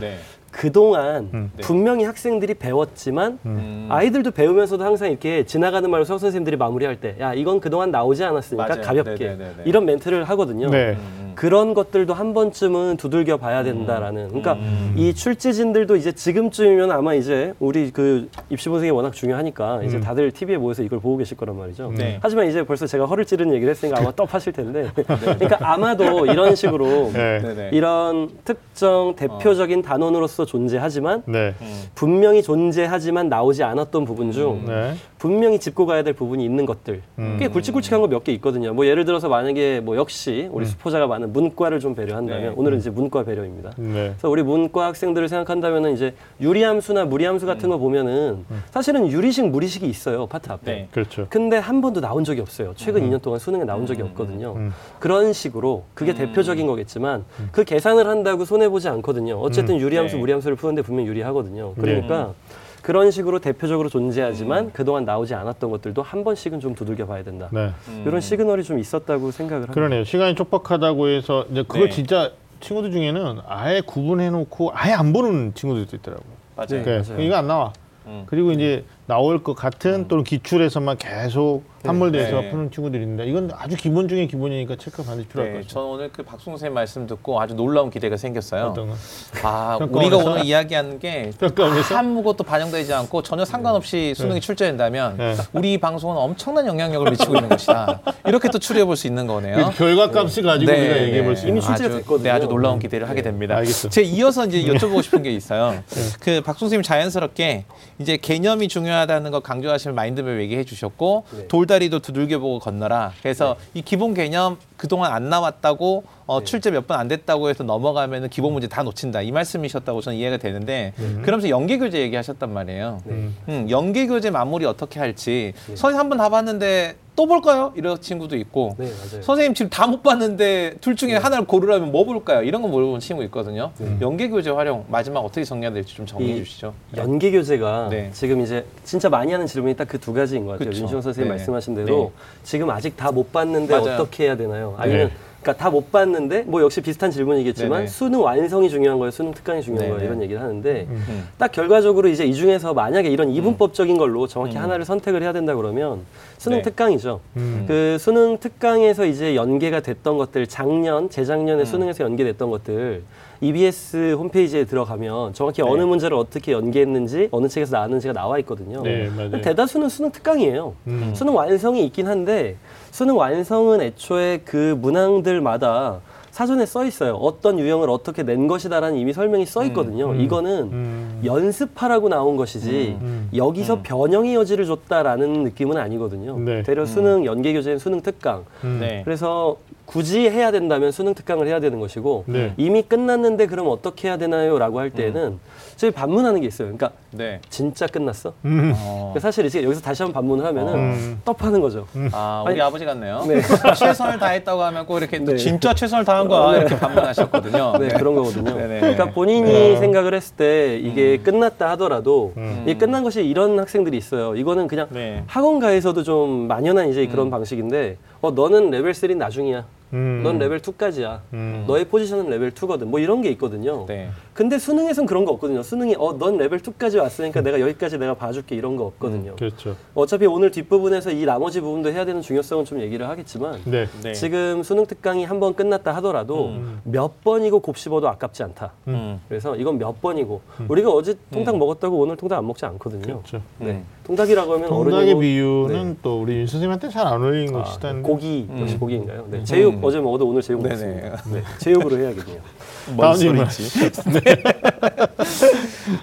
네. 그동안 음. 네. 분명히 학생들이 배웠지만 음. 아이들도 배우면서도 항상 이렇게 지나가는 말로 수학 선생님들이 마무리할 때 야 이건 그동안 나오지 않았으니까 맞아요. 가볍게 네네네네. 이런 멘트를 하거든요. 네. 음. 그런 것들도 한 번쯤은 두들겨 봐야 된다라는. 그러니까 음. 이 출제진들도 이제 지금쯤이면 아마 이제 우리 그 입시 분석이 워낙 중요하니까 이제 음. 다들 TV에 모여서 이걸 보고 계실 거란 말이죠. 네. 하지만 이제 벌써 제가 허를 찌르는 얘기를 했으니까 아마 떡하실 텐데. 그러니까 아마도 이런 식으로 네. 네네. 이런 특정 대표적인 단원으로서 존재하지만 네. 음. 분명히 존재하지만 나오지 않았던 부분 중 네. 분명히 짚고 가야 될 부분이 있는 것들 음. 꽤 굵직굵직한 거 몇 개 있거든요. 뭐 예를 들어서 만약에 뭐 역시 우리 수포자가 많은 문과를 좀 배려한다면 네. 오늘은 이제 문과 배려입니다. 네. 그래서 우리 문과 학생들을 생각한다면은 이제 유리함수나 무리함수 같은 거 보면은 사실은 유리식 무리식이 있어요 파트 앞에. 네. 그렇죠. 근데 한 번도 나온 적이 없어요. 최근 2년 동안 수능에 나온 적이 없거든요. 음. 그런 식으로 그게 대표적인 거겠지만 그 계산을 한다고 손해 보지 않거든요. 어쨌든 유리함수, 네. 무리함수를 푸는데 분명 유리하거든요. 그러니까 그런 식으로 대표적으로 존재하지만 그동안 나오지 않았던 것들도 한 번씩은 좀 두들겨 봐야 된다. 네. 이런 시그널이 좀 있었다고 생각을 합니다. 그러네요. 시간이 촉박하다고 해서 이제 그거 네. 진짜 친구들 중에는 아예 구분해 놓고 아예 안 보는 친구들도 있더라고요. 맞아요. 네. 그러니까 맞아요. 이거 안 나와. 음. 그리고 이제 나올 것 같은 또는 기출에서만 계속 함몰돼서 네. 푸는 친구들이 있는데 이건 아주 기본 중에 기본이니까 체크 반드시 필요할 것 네, 같아요. 저는 오늘 그 박송 선생님 말씀 듣고 아주 놀라운 기대가 생겼어요. 어떤 거? 아, 평가원에서? 우리가 오늘 이야기하는 게 평가원에서? 아무것도 반영되지 않고 전혀 상관없이 수능이 출제된다면 네. 우리 방송은 엄청난 영향력을 미치고 있는 것이다. 이렇게 또 추리해 볼 수 있는 거네요. 그 결과값을 가지고 네, 우리가 얘기해 볼 네. 수 이미 있는. 출제가 아주, 됐거든요. 네, 아주 놀라운 기대를 하게 됩니다. 알겠어. 제 이어서 이제 여쭤보고 싶은 게 있어요. 그 박송 선생님 자연스럽게 이제 개념이 중요 하다는 거 강조하시는 마인드맵 얘기해 주셨고 네. 돌다리도 두들겨 보고 건너라. 그래서 이 기본 개념 그동안 안 나왔다고 어, 네. 출제 몇 번 안 됐다고 해서 넘어가면은 기본 문제 다 놓친다 이 말씀이셨다고 저는 이해가 되는데 네. 그러면서 연계 교재 얘기하셨단 말이에요. 음. 음, 연계 교재 마무리 어떻게 할지 선생님 한 번 다 봤는데 또 볼까요? 이런 친구도 있고 네. 선생님 지금 다 못 봤는데 둘 중에 하나를 고르라면 뭐 볼까요? 이런 거 물어보는 친구 있거든요. 연계 교재 활용 마지막 어떻게 정리해야 될지 좀 정리해 이 주시죠. 연계 교재가 네. 지금 이제 진짜 많이 하는 질문이 딱 그 두 가지인 것 같아요. 윤시영 선생님 네. 말씀하신 네. 대로 지금 아직 다 못 봤는데 맞아요. 어떻게 해야 되나요? 아니면 네. 그러니까 다 못 봤는데 뭐 역시 비슷한 질문이겠지만 네네. 수능 완성이 중요한 거예요, 수능 특강이 중요한 네네. 거예요 이런 얘기를 하는데 음. 딱 결과적으로 이제 이 중에서 만약에 이런 이분법적인 걸로 정확히 하나를 선택을 해야 된다 그러면 수능 네. 특강이죠. 음. 그 수능 특강에서 이제 연계가 됐던 것들 작년 재작년에 음. 수능에서 연계됐던 것들 EBS 홈페이지에 들어가면 정확히 네. 어느 문제를 어떻게 연계했는지 어느 책에서 나왔는지가 나와 있거든요. 네, 맞아요. 대다수는 수능 특강이에요. 음. 수능 완성이 있긴 한데 수능 완성은 애초에 그 문항들마다 사전에 써 있어요. 어떤 유형을 어떻게 낸 것이다라는 이미 설명이 써 있거든요. 음. 이거는 음. 연습하라고 나온 것이지 음. 여기서 음. 변형의 여지를 줬다라는 느낌은 아니거든요. 네. 대려 수능 연계 교재는 수능 특강. 음. 네. 그래서 굳이 해야 된다면 수능 특강을 해야 되는 것이고 네. 이미 끝났는데 그럼 어떻게 해야 되나요?라고 할 때는 저희 반문하는 게 있어요. 그러니까 네. 진짜 끝났어? 음. 어. 그러니까 사실 이제 여기서 다시 한번 반문을 하면은 음. 떡하는 거죠. 아, 우리 아니, 아버지 같네요. 네. 최선을 다했다고 하면 꼭 이렇게 네. 진짜 최선을 다한 거야 이렇게 반문하셨거든요. 네, 그런 거거든요. 네네. 그러니까 본인이 네. 생각을 했을 때 이게 끝났다 하더라도 음. 이 끝난 것이 이런 학생들이 있어요. 이거는 그냥 네. 학원가에서도 좀 만연한 이제 그런 방식인데 어 너는 레벨 3 나중이야. 음. 넌 레벨 2까지야. 음. 너의 포지션은 레벨 2거든. 뭐 이런 게 있거든요. 네. 근데 수능에선 그런 거 없거든요. 수능이 어 넌 레벨 2까지 왔으니까 내가 여기까지 내가 봐줄게 이런 거 없거든요. 그렇죠. 어차피 오늘 뒷부분에서 이 나머지 부분도 해야 되는 중요성은 좀 얘기를 하겠지만 네. 네. 지금 수능 특강이 한 번 끝났다 하더라도 음. 몇 번이고 곱씹어도 아깝지 않다. 음. 그래서 이건 몇 번이고 우리가 어제 통닭 먹었다고 오늘 통닭 안 먹지 않거든요. 그렇죠. 네. 통닭이라고 하면 통닭의 비유는 또 우리 윤 선생님한테 잘 안 어울리는 아, 것이다. 고기 음. 역시 고기인가요? 네. 제육 어제 먹어도 오늘 제육 네네. 먹었습니다. 네. 제육으로 해야겠네요. 뭔. 소리지? 네.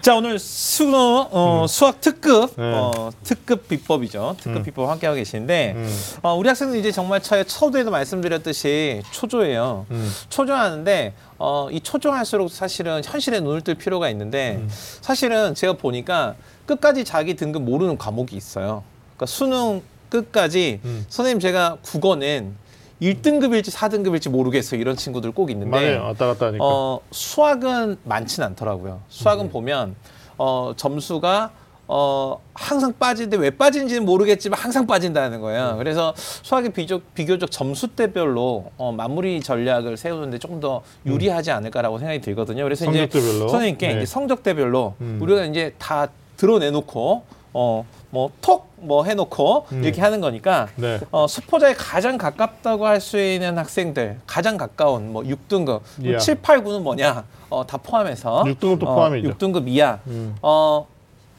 자 오늘 수능 어, 수학 특급 네. 어, 특급 비법이죠. 특급 비법 함께 하고 계신데 음. 어, 우리 학생들 이제 정말 처- 초도에도 말씀드렸듯이 초조해요. 음. 초조하는데 어, 이 초조할수록 사실은 현실에 눈을 뜰 필요가 있는데 음. 사실은 제가 보니까 끝까지 자기 등급 모르는 과목이 있어요. 그러니까 수능 끝까지 음. 선생님 제가 국어는 1등급일지 4등급일지 모르겠어요. 이런 친구들 꼭 있는데 맞아요. 왔다 갔다 하니까. 어, 수학은 많진 않더라고요. 수학은 음. 보면 어, 점수가 어, 항상 빠지는데 왜 빠진지는 모르겠지만 항상 빠진다는 거예요. 음. 그래서 수학이 비교적, 비교적 점수대별로 어, 마무리 전략을 세우는데 조금 더 유리하지 않을까라고 생각이 들거든요. 그래서 이제 음. 성적대별로? 선생님께 네. 이제 성적대별로 음. 우리가 이제 다 드러내놓고 어, 뭐톡뭐 해놓고 음. 이렇게 하는 거니까 네. 어, 수포자에 가장 가깝다고 할 수 있는 학생들, 가장 가까운 뭐 6등급, 이하. 7, 8, 9는 뭐냐? 어, 다 포함해서 6등급도 포함이죠. 6등급 이하. 음. 어,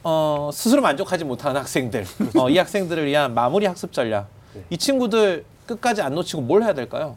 어, 스스로 만족하지 못하는 학생들, 어, 이 학생들을 위한 마무리 학습 전략. 네. 이 친구들 끝까지 안 놓치고 뭘 해야 될까요?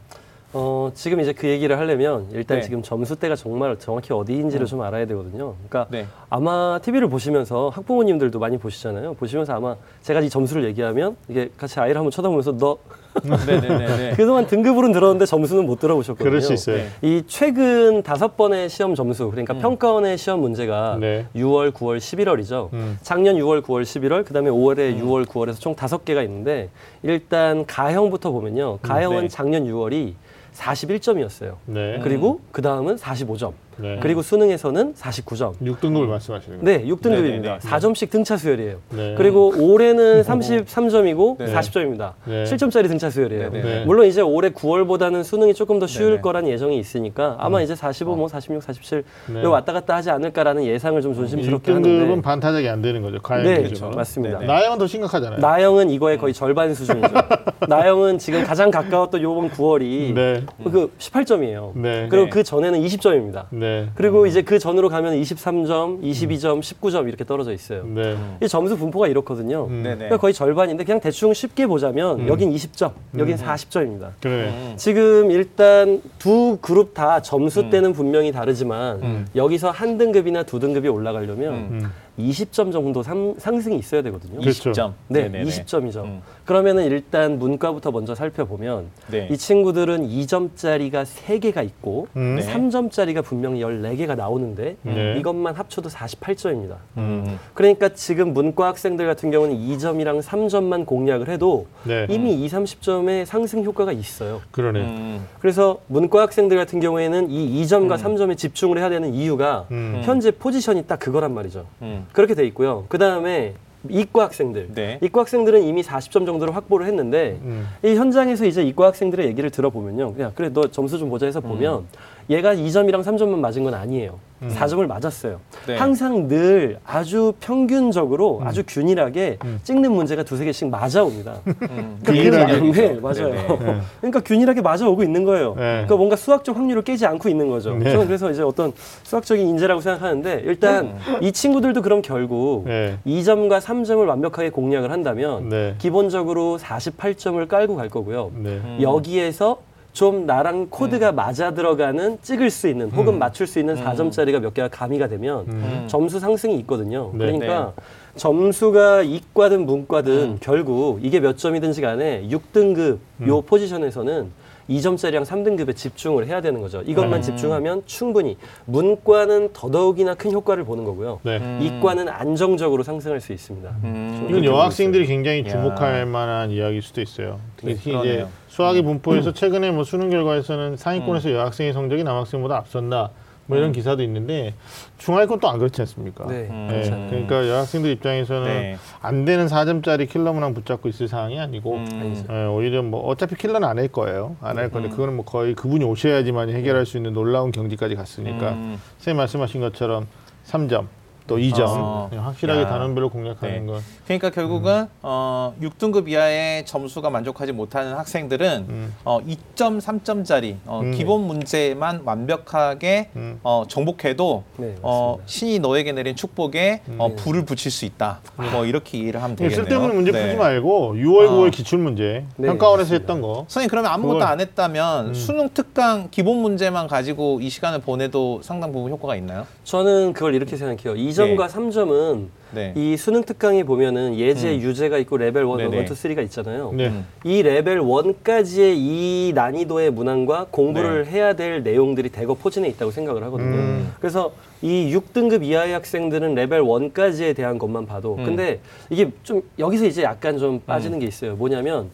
어, 지금 이제 그 얘기를 하려면 일단 네. 지금 점수대가 정말 정확히 어디인지를 좀 알아야 되거든요. 그러니까 네. 아마 TV를 보시면서 학부모님들도 많이 보시잖아요. 보시면서 아마 제가 이 점수를 얘기하면 이게 같이 아이를 한번 쳐다보면서 너 네네네. 그동안 등급으로는 들었는데 점수는 못 들어보셨거든요. 그럴 수 있어요. 네. 이 최근 다섯 번의 시험 점수, 그러니까 평가원의 시험 문제가 네. 6월, 9월, 11월이죠. 음. 작년 6월, 9월, 11월, 그다음에 5월에 6월, 9월에서 총 다섯 개가 있는데 일단 가형부터 보면요. 가형은 네. 작년 6월이 41점이었어요. 네. 그리고 그 다음은 45점. 네. 그리고 수능에서는 49점. 6등급을 말씀하시는 거예요. 네, 6등급입니다. 네네네. 4점씩 등차 수열이에요. 네. 그리고 올해는 33점이고 네. 40점입니다. 네. 7점짜리 등차 수열이에요. 네네. 네. 물론 이제 올해 9월보다는 수능이 조금 더 쉬울 네네. 거란 예정이 있으니까 아마 이제 45, 뭐 46, 47 네. 요 왔다 갔다 하지 않을까라는 예상을 좀 조심스럽게 6등급은 하는데 반타작이 안 되는 거죠. 가형 네, 기준으로. 맞습니다. 네네. 나형은 더 심각하잖아요. 나영은 이거의 거의 절반 수준이죠. 나영은 지금 가장 가까웠던 요번 9월이 네. 그 18점이에요. 네. 그리고 네. 그 전에는 20점입니다. 네. 그리고 이제 그 전으로 가면 23점, 22점, 19점 이렇게 떨어져 있어요. 네. 이 점수 분포가 이렇거든요. 음. 네네. 그러니까 거의 절반인데 그냥 대충 쉽게 보자면 여긴 20점, 여긴 40점입니다. 그러네. 음. 지금 일단 두 그룹 다 점수 음. 때는 분명히 다르지만 음. 여기서 한 등급이나 두 등급이 올라가려면 음. 음. 20점 정도 상, 상승이 있어야 되거든요. 그렇죠. 20점. 네, 네네네. 20점이죠. 음. 그러면은 일단 문과부터 먼저 살펴보면 네. 이 친구들은 2점짜리가 3개가 있고 음. 네. 3점짜리가 분명히 14개가 나오는데 네. 이것만 합쳐도 48점입니다. 음. 그러니까 지금 문과 학생들 같은 경우는 2점이랑 3점만 공략을 해도 네. 이미 2, 30점의 상승 효과가 있어요. 그러네. 음. 그래서 문과 학생들 같은 경우에는 이 2점과 3점에 집중을 해야 되는 이유가 음. 현재 포지션이 딱 그거란 말이죠. 음. 그렇게 돼 있고요. 그 다음에 이과 학생들. 네. 이과 학생들은 이미 40점 정도를 확보를 했는데 음. 이 현장에서 이제 이과 학생들의 얘기를 들어보면요. 그냥 그래 너 점수 좀 보자 해서 보면 얘가 2점이랑 3점만 맞은 건 아니에요. 4점을 맞았어요. 네. 항상 늘 아주 평균적으로 아주 균일하게 찍는 문제가 두세 개씩 맞아옵니다. 음. 균일하게. 네, 맞아요. 네네. 그러니까 균일하게 맞아오고 있는 거예요. 네. 그러니까 뭔가 수학적 확률을 깨지 않고 있는 거죠. 네. 저는 그래서 이제 어떤 수학적인 인재라고 생각하는데 일단 이 친구들도 그럼 결국 네. 2점과 3점을 완벽하게 공략을 한다면 네. 기본적으로 48점을 깔고 갈 거고요. 네. 음. 여기에서 좀 나랑 코드가 맞아 들어가는 찍을 수 있는 혹은 맞출 수 있는 4점짜리가 몇 개가 가미가 되면 음. 점수 상승이 있거든요. 네. 그러니까 점수가 이과든 문과든 결국 이게 몇 점이든지 간에 6등급 요 포지션에서는 2점짜리랑 3등급에 집중을 해야 되는 거죠. 이것만 음. 집중하면 충분히 문과는 더더욱이나 큰 효과를 보는 거고요. 네. 음. 이과는 안정적으로 상승할 수 있습니다. 음. 이건 여학생들이 굉장히 야. 주목할 만한 이야기일 수도 있어요. 특히 이제 그러네요. 수학의 분포에서 최근에 뭐 수능 결과에서는 상위권에서 여학생의 성적이 남학생보다 앞선다. 뭐 이런 기사도 있는데 중하위권 또 안 그렇지 않습니까? 네. 음. 네. 그러니까 여학생들 입장에서는 네. 안 되는 4점짜리 킬러 문항 붙잡고 있을 상황이 아니고 음. 예, 오히려 뭐 어차피 킬러는 안 할 거예요. 안 할 건데 그거는 뭐 거의 그분이 오셔야지만 해결할 수 있는 놀라운 경지까지 갔으니까 음. 선생님 말씀하신 것처럼 3점 또 2점 아. 그냥 확실하게 야. 단원별로 공략하는 네. 건 그러니까 결국은 어, 6등급 이하의 점수가 만족하지 못하는 학생들은 음. 어, 2점, 3점짜리 어, 음. 기본 문제만 완벽하게 음. 어, 정복해도 네, 어, 신이 너에게 내린 축복에 어, 네. 불을 붙일 수 있다. 뭐 이렇게 이해를 하면 네, 되겠네요. 쓸데없는 문제 네. 풀지 말고 6월, 아. 9월 기출 문제 네, 평가원에서. 했던 거 선생님 그러면 아무것도 그걸- 안 했다면 음. 수능 특강 기본 문제만 가지고 이 시간을 보내도 상당 부분 효과가 있나요? 저는 그걸 이렇게 생각해요. 2점과 네. 3점은 네. 이 수능 특강에 보면은 예제, 음. 유제가 있고 레벨 1, 네네. 1, 2, 3가 있잖아요. 네. 음. 이 레벨 1까지의 이 난이도의 문항과 공부를 해야 될 내용들이 대거 포진해 있다고 생각을 하거든요. 네. 음. 그래서 이 6등급 이하의 학생들은 레벨 1까지에 대한 것만 봐도 음. 근데 이게 좀 여기서 이제 약간 좀 빠지는 게 있어요. 뭐냐면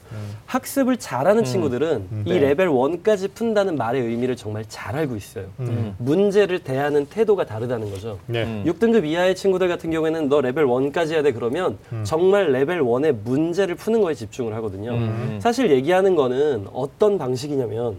학습을 잘하는 친구들은 음. 이 네. 레벨 1까지 푼다는 말의 의미를 정말 잘 알고 있어요. 음. 문제를 대하는 태도가 다르다는 거죠. 네. 음. 6등급 이하의 친구들 같은 경우에는 너 레벨 1까지 해야 돼 그러면 정말 레벨 1의 문제를 푸는 거에 집중을 하거든요. 음. 사실 얘기하는 거는 어떤 방식이냐면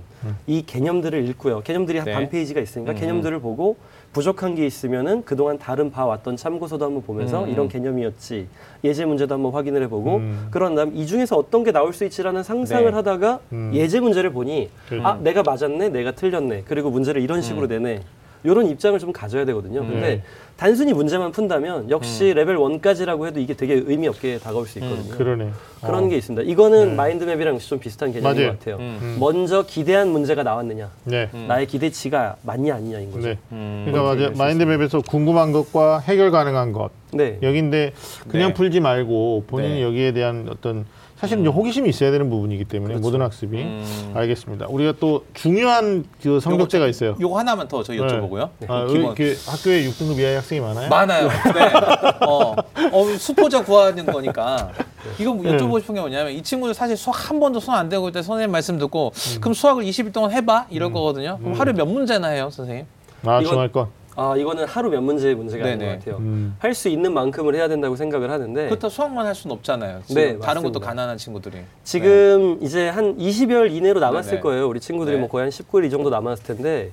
이 개념들을 읽고요. 개념들이 한 네. 반 페이지가 있으니까 음. 개념들을 보고 부족한 게 있으면은 그동안 다른 봐왔던 참고서도 한번 보면서 음. 이런 개념이었지 예제 문제도 한번 확인을 해보고 음. 그런 다음 이 중에서 어떤 게 나올 수 있지라는 상상을 네. 하다가 음. 예제 문제를 보니 그래. 아 내가 맞았네 내가 틀렸네 그리고 문제를 이런 식으로 내네 이런 입장을 좀 가져야 되거든요. 근데 음. 단순히 문제만 푼다면 역시 레벨 1까지라고 해도 이게 되게 의미 없게 다가올 수 있거든요. 그러네. 그런 어. 게 있습니다. 이거는 마인드맵이랑 좀 비슷한 개념인 맞아요. 것 같아요. 음. 먼저 기대한 문제가 나왔느냐, 네. 나의 기대치가 맞냐 아니냐인 거죠. 네. 음. 그러니까 맞아요. 얘기할 수 마인드맵에서 궁금한 것과 해결 가능한 것 네. 여기인데 그냥 네. 풀지 말고 본인이 네. 여기에 대한 어떤 사실은 이제 호기심이 있어야 되는 부분이기 때문에 모든 학습이 음. 알겠습니다. 우리가 또 중요한 그 성적제가 있어요. 요거 하나만 더저 여쭤보고요. 아, 기본- 여기 그 학교에 6등급 이하의 학생이 많아요? 많아요. 네. 어, 어, 수포자 구하는 거니까. 이거 뭐 여쭤보고 싶은 게 뭐냐면 이 친구들 사실 수학 한 번도 손 안 대고 있때 선생님 말씀 듣고 그럼 수학을 20일 동안 해봐 이럴 거거든요. 그럼 하루에 몇 문제나 해요, 선생님? 아, 이건- 중할 건. 아 이거는 하루 몇 문제의 문제가 아닌 것 네네. 같아요. 음. 할 수 있는 만큼을 해야 된다고 생각을 하는데 그렇다 수학만 할 수는 없잖아요. 지금 네, 다른 것도 맞습니다. 가난한 친구들이. 지금 이제 한 20여일 이내로 남았을 네네. 거예요. 우리 친구들이 네. 뭐 거의 한 19일 이 정도 남았을 텐데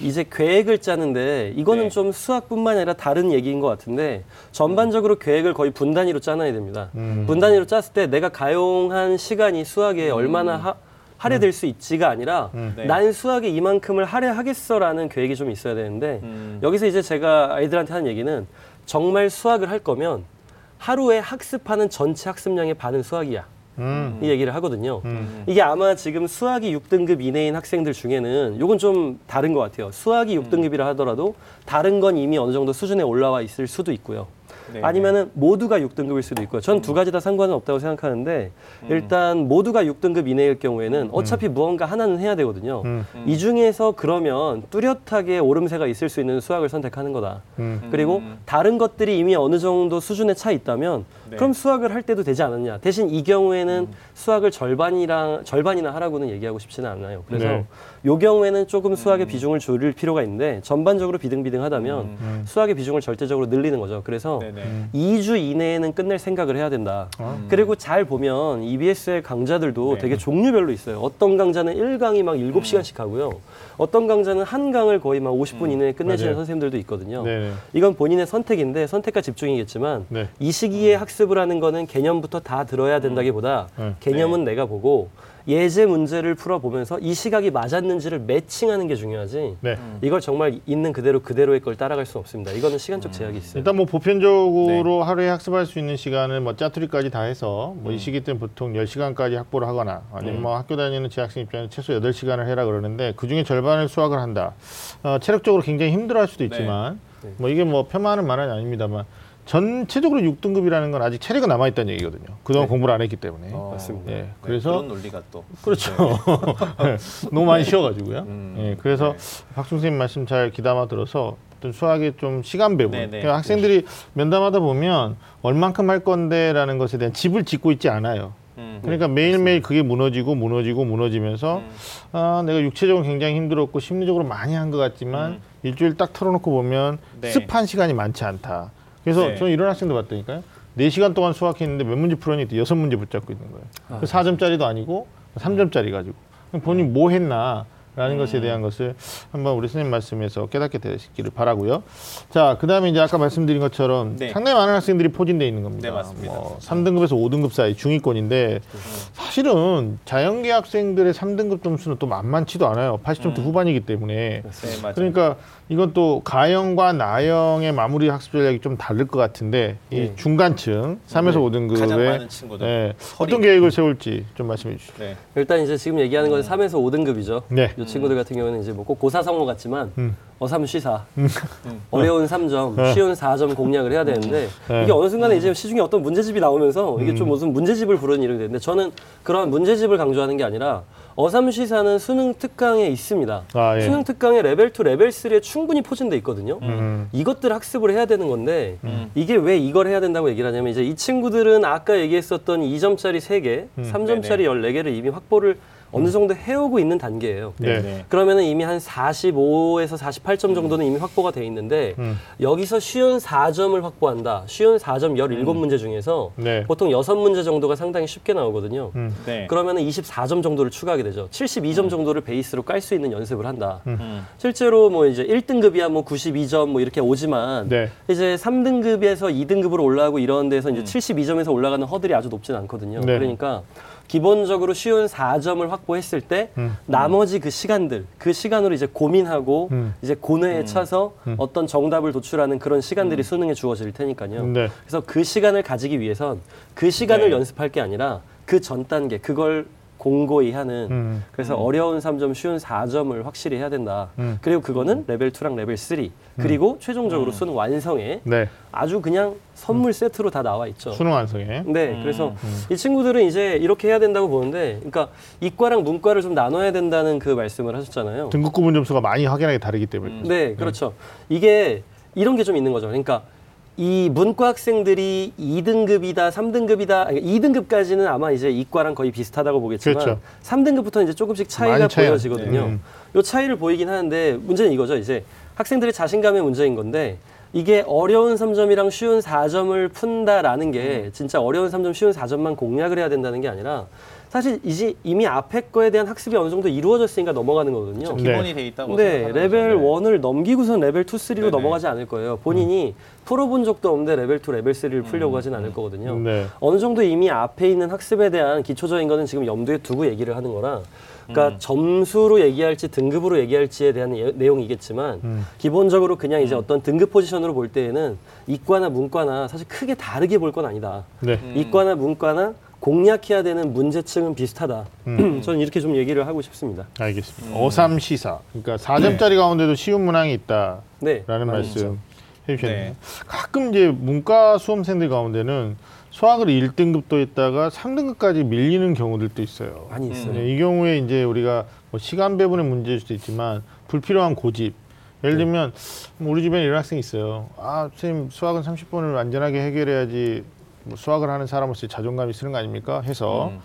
이제 계획을 짜는데 이거는 네. 좀 수학뿐만 아니라 다른 얘기인 것 같은데 전반적으로 계획을 거의 분 단위로 짜놔야 됩니다. 음. 분 단위로 짰을 때 내가 가용한 시간이 수학에 얼마나 하, 할애될 수 있지가 아니라 음. 네. 난 수학에 이만큼을 할애하겠어라는 계획이 좀 있어야 되는데 음. 여기서 이제 제가 아이들한테 하는 얘기는 정말 수학을 할 거면 하루에 학습하는 전체 학습량의 반은 수학이야. 음. 이 얘기를 하거든요. 음. 이게 아마 지금 수학이 6등급 이내인 학생들 중에는 이건 좀 다른 것 같아요. 수학이 6등급이라 하더라도 다른 건 이미 어느 정도 수준에 올라와 있을 수도 있고요. 네, 아니면은 모두가 6등급일 수도 있고요. 전 두 가지 다 상관은 없다고 생각하는데 일단 모두가 6등급 이내일 경우에는 어차피 무언가 하나는 해야 되거든요. 음. 이 중에서 그러면 뚜렷하게 오름세가 있을 수 있는 수학을 선택하는 거다. 음. 그리고 다른 것들이 이미 어느 정도 수준의 차 있다면 네. 그럼 수학을 할 때도 되지 않았냐. 대신 이 경우에는 수학을 절반이랑 절반이나 하라고는 얘기하고 싶지는 않아요. 그래서 네. 요 경우에는 조금 수학의 비중을 줄일 필요가 있는데 전반적으로 비등비등하다면 음. 수학의 비중을 절대적으로 늘리는 거죠. 그래서 네네. 2주 이내에는 끝낼 생각을 해야 된다. 그리고 잘 보면 EBS의 강좌들도 네. 되게 종류별로 있어요. 어떤 강좌는 1강이 막 7시간씩 하고요. 어떤 강좌는 한 강을 거의 막 50분 이내에 끝내시는 맞아요. 선생님들도 있거든요. 네네. 이건 본인의 선택인데 선택과 집중이겠지만 네. 이 시기에 학습을 하는 거는 개념부터 다 들어야 된다기보다 음. 개념은 내가 보고 예제 문제를 풀어보면서 이 시각이 맞았는지를 매칭하는 게 중요하지 네. 이걸 정말 있는 그대로 그대로의 걸 따라갈 수는 없습니다. 이거는 시간적 제약이 있어요. 일단 뭐 보편적으로 하루에 학습할 수 있는 시간을 뭐 짜투리까지 다 해서 뭐 이 시기 때는 보통 10시간까지 확보를 하거나 아니면 뭐 학교 다니는 재학생 입장에서 최소 8시간을 해라 그러는데 그중에 절반을 수학을 한다. 어, 체력적으로 굉장히 힘들어 할 수도 있지만 네. 뭐 이게 뭐 폄하하는 말은 아닙니다만 전체적으로 6등급이라는 건 아직 체력은 남아 있다는 얘기거든요. 그동안 공부를 안 했기 때문에. 어, 맞습니다. 예, 네, 그래서 그런 논리가 또 그렇죠. 너무 많이 쉬어가지고요. 음, 예, 그래서 박수 선생님 말씀 잘 귀담아 들어서 어떤 수학의 좀 시간 배분. 네, 네. 그러니까 학생들이 면담하다 보면 얼만큼 할 건데라는 것에 대한 집을 짓고 있지 않아요. 음. 그러니까 매일매일 그게 무너지고 무너지고 무너지면서 음. 아, 내가 육체적으로 굉장히 힘들었고 심리적으로 많이 한 것 같지만 음. 일주일 딱 털어놓고 보면 네. 습한 시간이 많지 않다. 그래서 네. 저는 이런 학생도 봤다니까요. 네시간 동안 수학했는데 몇 문제 풀었니? 여섯 문제 붙잡고 있는 거예요. 아, 그 4점짜리도 아니고 3점짜리 가지고. 본인 뭐 했나? 라는 것에 음. 대한 것을 한번 우리 선생님 말씀에서 깨닫게 되시기를 바라고요. 자, 그 다음에 이제 아까 말씀드린 것처럼 네. 상당히 많은 학생들이 포진되어 있는 겁니다. 네, 맞습니다. 뭐 3등급에서 5등급 사이 중위권인데 사실은 자연계 학생들의 3등급 점수는 또 만만치도 않아요. 80점대 음. 후반이기 때문에. 네. 그러니까 이건 또 가형과 나형의 마무리 학습 전략이 좀 다를 것 같은데 이 네. 중간층 3에서 네. 5등급에 가장 많은 친구들. 네, 서리. 어떤 계획을 세울지 좀 말씀해 주시죠. 네. 일단 이제 지금 얘기하는 건 3에서 5등급이죠. 네. 이 친구들 같은 경우는 이제 뭐 꼭 고사성어 같지만 음. 어삼 쉬사 어려운 3점, 네. 쉬운 4점 공략을 해야 되는데 네. 이게 어느 순간에 이제 시중에 어떤 문제집이 나오면서 이게 좀 무슨 문제집을 부르는 이름이 되는데 저는 그런 문제집을 강조하는 게 아니라 어삼 쉬사는 수능 특강에 있습니다. 아, 예. 수능 특강에 레벨 2, 레벨 3에 충분히 포진돼 있거든요. 음. 이것들 학습을 해야 되는 건데 음. 이게 왜 이걸 해야 된다고 얘기를 하냐면 이제 이 친구들은 아까 얘기했었던 2점짜리 3개, 음. 3점짜리 14개를 이미 확보를 어느 정도 해오고 있는 단계예요. 네. 네. 그러면은 이미 한 45에서 48점 정도는 이미 확보가 돼 있는데 음. 여기서 쉬운 4점을 확보한다. 쉬운 4점 17문제 중에서 네. 보통 6문제 정도가 상당히 쉽게 나오거든요. 음. 네. 그러면은 24점 정도를 추가하게 되죠. 72점 정도를 베이스로 깔 수 있는 연습을 한다. 음. 실제로 뭐 이제 1등급이야 뭐 92점 뭐 이렇게 오지만 네. 이제 3등급에서 2등급으로 올라가고 이런 데서 이제 72점에서 올라가는 허들이 아주 높진 않거든요. 네. 그러니까 기본적으로 쉬운 4점을 확보했을 때 음. 나머지 그 시간들 그 시간으로 이제 고민하고 음. 이제 고뇌에 차서 어떤 정답을 도출하는 그런 시간들이 수능에 주어질 테니까요. 네. 그래서 그 시간을 가지기 위해선 그 시간을 네. 연습할 게 아니라 그 전 단계 그걸 공고히 하는 음. 그래서 어려운 3점, 쉬운 4점을 확실히 해야 된다. 음. 그리고 그거는 레벨 2랑 레벨 3. 그리고 최종적으로 수능 완성에 네. 아주 그냥 선물 세트로 다 나와 있죠. 수능 완성에. 네, 그래서 이 친구들은 이제 이렇게 해야 된다고 보는데, 그러니까 이과랑 문과를 좀 나눠야 된다는 그 말씀을 하셨잖아요. 등급 구분 점수가 많이 확연하게 다르기 때문에. 네, 그렇죠. 이게 이런 게 좀 있는 거죠. 그러니까 이 문과 학생들이 2등급이다, 3등급이다, 2등급까지는 아마 이제 이과랑 거의 비슷하다고 보겠지만 그렇죠. 3등급부터 이제 조금씩 차이가 차이가- 보여지거든요. 네. 요 차이를 보이긴 하는데 문제는 이거죠. 이제 학생들의 자신감의 문제인 건데 이게 어려운 3점이랑 쉬운 4점을 푼다라는 게 음. 진짜 어려운 3점, 쉬운 4점만 공략을 해야 된다는 게 아니라 사실 이제 이미 앞에 거에 대한 학습이 어느 정도 이루어졌으니까 넘어가는 거거든요. 좀 네. 기본이 돼 있다고 네, 생각하는 레벨 거죠. 네. 1을 넘기고선 레벨 2, 3로 네네. 넘어가지 않을 거예요. 본인이 풀어본 적도 없는데 레벨 2, 레벨 3를 풀려고 하진 않을 거거든요. 네. 어느 정도 이미 앞에 있는 학습에 대한 기초적인 거는 지금 염두에 두고 얘기를 하는 거라 그러니까 점수로 얘기할지 등급으로 얘기할지에 대한 예- 내용이겠지만 음. 기본적으로 그냥 이제 어떤 등급 포지션으로 볼 때에는 이과나 문과나 사실 크게 다르게 볼 건 아니다. 네. 이과나 문과나 공략해야 되는 문제층은 비슷하다. 음. 저는 이렇게 좀 얘기를 하고 싶습니다. 알겠습니다. 어삼시사. 그러니까 4점짜리 가운데도 쉬운 문항이 있다라는 네, 말씀. 해주셨네요. 네. 가끔 이제 문과 수험생들 가운데는 수학을 1등급도 했다가 3등급까지 밀리는 경우들도 있어요. 많이 있어요. 네, 이 경우에 이제 우리가 뭐 시간 배분의 문제일 수도 있지만 불필요한 고집. 예를 네. 들면 뭐 우리 집에 이런 학생이 있어요. 아 선생님 수학은 30분을 안전하게 해결해야지 뭐 수학을 하는 사람으로서 자존감이 쓰는 거 아닙니까? 해서 음.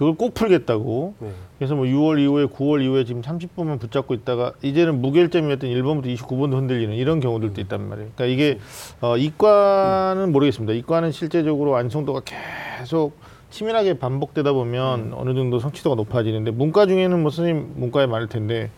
그걸 꼭 풀겠다고. 네. 그래서 뭐 6월 이후에 9월 이후에 지금 30분만 붙잡고 있다가 이제는 무결점이었던 1번부터 29번도 흔들리는 이런 경우들도 있단 말이에요. 그러니까 이게 어, 이과는 모르겠습니다. 이과는 실제적으로 완성도가 계속 치밀하게 반복되다 보면 어느 정도 성취도가 높아지는데 문과 중에는 뭐 선생님 문과에 많을 텐데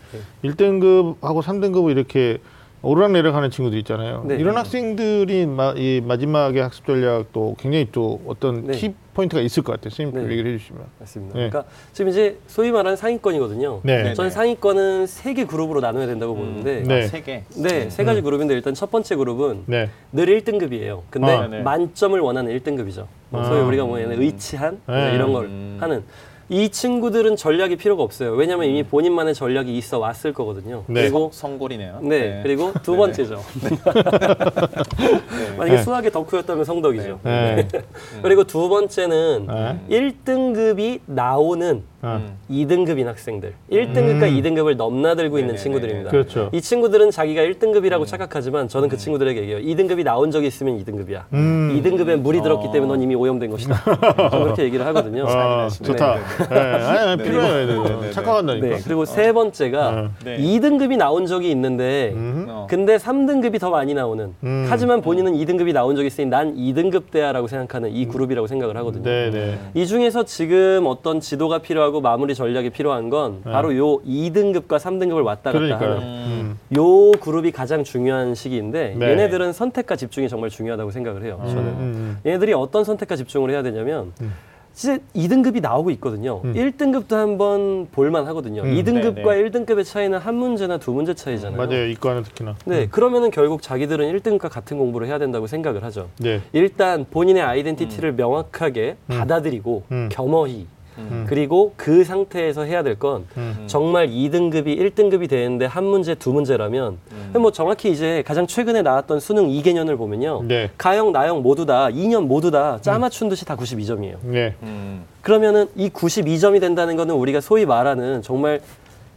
네. 1등급하고 3등급을 이렇게 오르락내리락하는 친구들 있잖아요. 네. 이런 학생들이 마, 이 마지막에 학습 전략도 굉장히 또 어떤 네. 키 포인트가 있을 것 같아요. 선생님 좀 네. 얘기를 해주시면. 맞습니다. 네. 그러니까 지금 이제 소위 말하는 상위권이거든요. 네. 저는 상위권은 세 개 그룹으로 나눠야 된다고 보는데 네. 아, 세 개. 네, 세 가지 그룹인데 일단 첫 번째 그룹은 네. 늘 1등급이에요. 근데 아, 네. 만점을 원하는 1등급이죠. 뭐 소위 아. 우리가 뭐 얘네 의치한 네. 이런 걸 음. 하는 이 친구들은 전략이 필요가 없어요. 왜냐하면 이미 본인만의 전략이 있어 왔을 거거든요. 네. 그리고 성골이네요. 네, 그리고 두 네네. 번째죠. 만약에 네. 수학의 덕후였다면 성덕이죠. 네. 그리고 두 번째는 네. 1등급이 나오는 아. 음. 2등급인 학생들. 1등급과 음. 2등급을 넘나들고 있는 네네네. 친구들입니다. 그렇죠. 이 친구들은 자기가 1등급이라고 착각하지만 저는 그 친구들에게 얘기해요. 2등급이 나온 적이 있으면 2등급이야. 음. 2등급에 물이 들었기 어. 때문에 넌 이미 오염된 것이다. 저는 그렇게 얘기를 하거든요. 아. 좋다. 네, 아니, 아니, 네. 필요해요. 네, 네, 네. 착각한다니까. 네, 그리고 세 번째가 어. 네. 2등급이 나온 적이 있는데 음. 어. 근데 3등급이 더 많이 나오는 음. 하지만 본인은 2등급이 나온 적이 있으니 난 2등급 대야라고 생각하는 이 그룹이라고 생각을 하거든요. 네, 네. 이 중에서 지금 어떤 지도가 필요하고 마무리 전략이 필요한 건 바로 요 2등급과 3등급을 왔다 갔다 네. 그러니까요. 하는 음. 요 그룹이 가장 중요한 시기인데 네. 얘네들은 선택과 집중이 정말 중요하다고 생각을 해요. 저는 음, 얘네들이 어떤 선택과 집중을 해야 되냐면 음. 진짜 2등급이 나오고 있거든요. 음. 1등급도 한번 볼만 하거든요. 음. 2등급과 네, 1등급의 차이는 한 문제나 두 문제 차이잖아요. 맞아요. 이과는 특히나. 네, 그러면은 결국 자기들은 1등급과 같은 공부를 해야 된다고 생각을 하죠. 네. 일단 본인의 아이덴티티를 명확하게 받아들이고 음. 겸허히 음. 그리고 그 상태에서 해야 될 건 음. 정말 2등급이 1등급이 되는데 한 문제 두 문제라면 뭐 정확히 이제 가장 최근에 나왔던 수능 2개년을 보면요. 네. 가영 나영 모두 다 2년 모두 다 짜맞춘 듯이 다 92점이에요. 네. 음. 그러면은 이 92점이 된다는 거는 우리가 소위 말하는 정말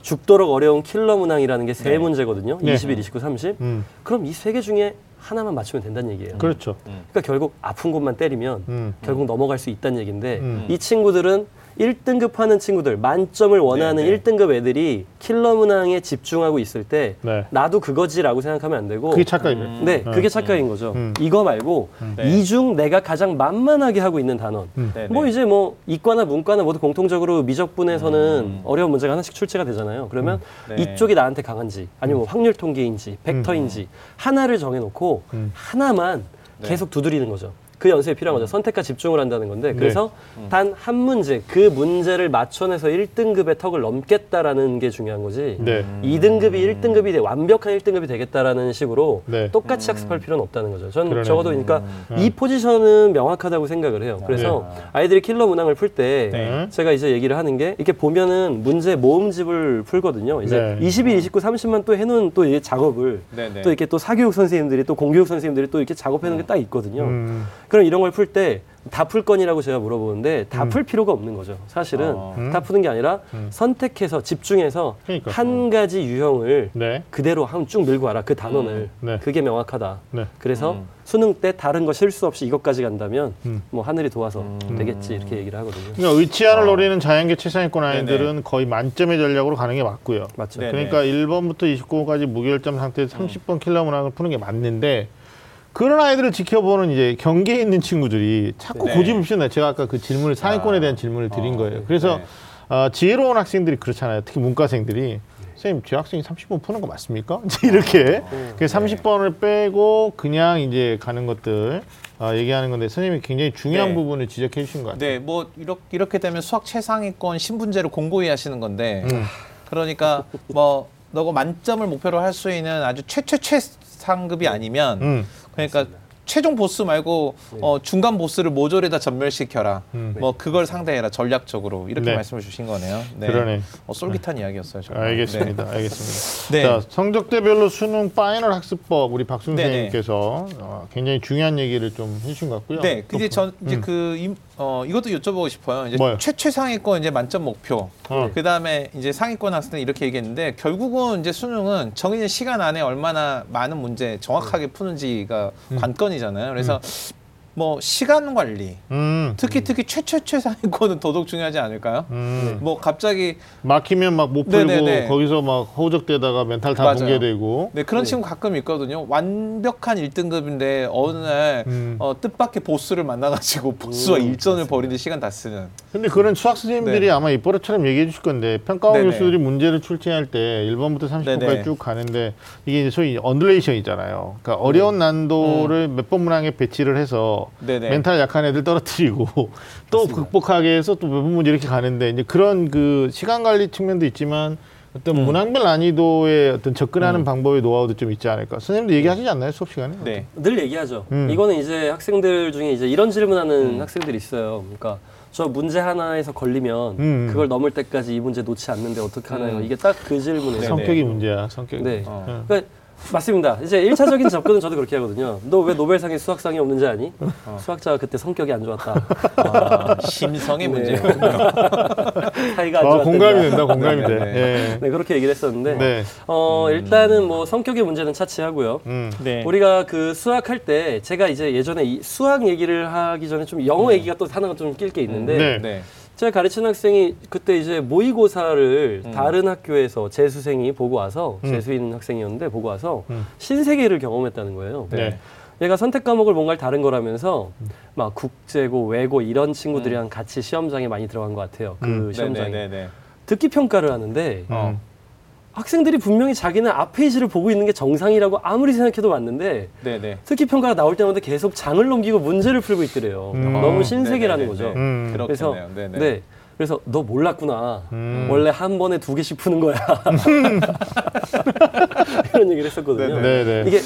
죽도록 어려운 킬러 문항이라는 게세 네. 문제거든요. 네. 21, 29, 30. 음. 그럼 이 세 개 중에 하나만 맞추면 된다는 얘기예요. 그렇죠. 그러니까 결국 아픈 곳만 때리면 음. 결국 넘어갈 수 있다는 얘기인데 음. 이 친구들은 1등급 하는 친구들, 만점을 원하는 네, 네. 1등급 애들이 킬러 문항에 집중하고 있을 때 네. 나도 그거지라고 생각하면 안 되고 그게 착각이에요. 음. 네, 그게 착각인 거죠. 음. 이거 말고 네. 이중 내가 가장 만만하게 하고 있는 단원. 음. 네, 뭐 네. 이제 뭐 이과나 문과나 모두 공통적으로 미적분에서는 음. 어려운 문제가 하나씩 출제가 되잖아요. 그러면 네. 이쪽이 나한테 강한지 아니면 뭐 확률 통계인지 벡터인지 하나를 정해 놓고 음. 하나만 네. 계속 두드리는 거죠. 그 연습이 필요한 거죠. 선택과 집중을 한다는 건데 그래서 음. 단한 문제 그 문제를 맞춰내서 1등급의 턱을 넘겠다라는 게 중요한 거지. 네. 음. 2등급이 1등급이 돼 완벽한 1등급이 되겠다라는 식으로 네. 똑같이 학습할 필요는 없다는 거죠. 전 그러네. 적어도 그러니까 음. 이 포지션은 명확하다고 생각을 해요. 그래서 네. 아이들이 킬러 문항을 풀 때 네. 제가 이제 얘기를 하는 게 이렇게 보면은 문제 모음집을 풀거든요. 이제 네. 21, 29, 30만 또 해놓은 또 이 작업을 네, 네. 또 이렇게 또 사교육 선생님들이 또 공교육 선생님들이 또 이렇게 작업해 놓은 게 딱 있거든요. 음. 그럼 이런 걸 풀 때 다 풀 거냐고 제가 물어보는데 다 풀 필요가 없는 거죠. 사실은 어. 음. 다 푸는 게 아니라 음. 선택해서 집중해서 그러니까. 한 가지 유형을 네. 그대로 한 쭉 밀고 와라 그 단원을 음. 네. 그게 명확하다. 네. 그래서 음. 수능 때 다른 거 실수 없이 이것까지 간다면 음. 뭐 하늘이 도와서 음. 되겠지 이렇게 얘기를 하거든요. 그러니까 의치안을 어. 노리는 자연계 최상위권 네네. 아이들은 거의 만점의 전략으로 가는 게 맞고요. 맞죠. 네. 그러니까 1번부터 29번까지 무결점 상태에서 30번 킬러 문항을 푸는 게 맞는데 그런 아이들을 지켜보는 이제 경계에 있는 친구들이 자꾸 네. 고집없이 내 제가 아까 그 질문을 상위권에 아. 대한 질문을 드린 어, 거예요. 그래서 네. 어, 지혜로운 학생들이 그렇잖아요. 특히 문과생들이 선생님 제 학생이 30번 푸는 거 맞습니까? 이렇게 어. 그 30번을 빼고 그냥 이제 가는 것들 어, 얘기하는 건데 선생님이 굉장히 중요한 네. 부분을 지적해 주신 것 같아요. 네, 뭐 이렇게, 이렇게 되면 수학 최상위권 신분제를 공고히 하시는 건데 음. 그러니까 뭐 너가 만점을 목표로 할 수 있는 아주 최최최 상급이 아니면 음. 그러니까 최종 보스 말고 어, 중간 보스를 모조리다 전멸시켜라. 뭐 그걸 상대해라 전략적으로 이렇게 네. 말씀을 주신 거네요. 네. 그러네. 어, 쫄깃한 이야기였어요. 정말. 알겠습니다. 알겠습니다. 네. 자, 성적대별로 수능 파이널 학습법 우리 박순 네네. 선생님께서 어, 굉장히 중요한 얘기를 좀 해주신 것 같고요. 네, 근데 전 음. 이제 그 임- 어, 이것도 여쭤보고 싶어요. 이제 뭐요? 최최 상위권 이제 만점 목표. 어. 그 다음에 이제 상위권 학생들 이렇게 얘기했는데 결국은 이제 수능은 정해진 시간 안에 얼마나 많은 문제 정확하게 푸는지가 관건이잖아요. 그래서 뭐 시간 관리, 음, 특히 특히 최최최 상위권은 더더욱 중요하지 않을까요? 음. 뭐 갑자기 막히면 막 못 풀고 네네네. 거기서 막 허우적대다가 멘탈 다 맞아요. 붕괴되고. 네 그런 친구 가끔 있거든요. 완벽한 1등급인데 어느 날 음. 어, 뜻밖의 보스를 만나가지고 보스와 일전을 벌이는 시간 다 쓰는. 근데 그런 수학 선생님들이 네. 아마 입버릇처럼 얘기해 주실 건데 평가원 네네. 교수들이 문제를 출제할 때 1번부터 30번까지 네네. 쭉 가는데 이게 소위 undulation이잖아요. 그러니까 어려운 난도를 몇 번 문항에 배치를 해서 음. 네네. 멘탈 약한 애들 떨어뜨리고 또 극복하게 해서 또 몇 번 문제 이렇게 가는데 이제 그런 그 시간 관리 측면도 있지만 어떤 음. 문항별 난이도의 어떤 접근하는 방법의 노하우도 좀 있지 않을까. 선생님도 얘기하시지 않나요 수업 시간에? 네. 늘 얘기하죠. 음. 이거는 이제 학생들 중에 이제 이런 질문하는 음. 학생들이 있어요. 그러니까 저 문제 하나에서 걸리면 음. 그걸 넘을 때까지 이 문제 놓지 않는데 어떻게 하나요? 음. 이게 딱 그 질문이에요. 네, 성격이 네. 문제야. 성격이. 네. 어. 그러니까 맞습니다. 이제 일차적인 접근은 저도 그렇게 하거든요. 너 왜 노벨상에 수학상이 없는지 아니? 수학자가 그때 성격이 안 좋았다. 아, 심성의 네. 문제. 사이가 안 아, 좋았다. 공감이 된다. 공감이 네, 돼. 네, 예. 네, 그렇게 얘기를 했었는데 네. 어, 일단은 뭐 성격의 문제는 차치하고요. 음. 네. 우리가 그 수학할 때 제가 이제 예전에 이 수학 얘기를 하기 전에 좀 영어 얘기가 또 하나가 좀 낄 게 있는데 네. 네. 제가 가르치는 학생이 그때 이제 모의고사를 음. 다른 학교에서 재수생이 보고 와서 음. 재수인 학생이었는데 보고 와서 음. 신세계를 경험했다는 거예요. 네. 얘가 선택 과목을 뭔가를 다른 거라면서 막 국제고 외고 이런 친구들이랑 같이 시험장에 많이 들어간 것 같아요. 그 음. 시험장에 네, 네, 네, 네. 듣기 평가를 하는데 음. 학생들이 분명히 자기는 앞 페이지를 보고 있는 게 정상이라고 아무리 생각해도 맞는데 네, 네. 특기 평가가 나올 때마다 계속 장을 넘기고 문제를 풀고 있더래요. 음. 너무 어, 신세계라는 네, 네, 거죠. 음. 그래서 그렇겠네요. 네, 네. 네. 그래서 너 몰랐구나. 음. 원래 한 번에 두 개씩 푸는 거야. 이런 얘기를 했었거든요. 네, 네. 이게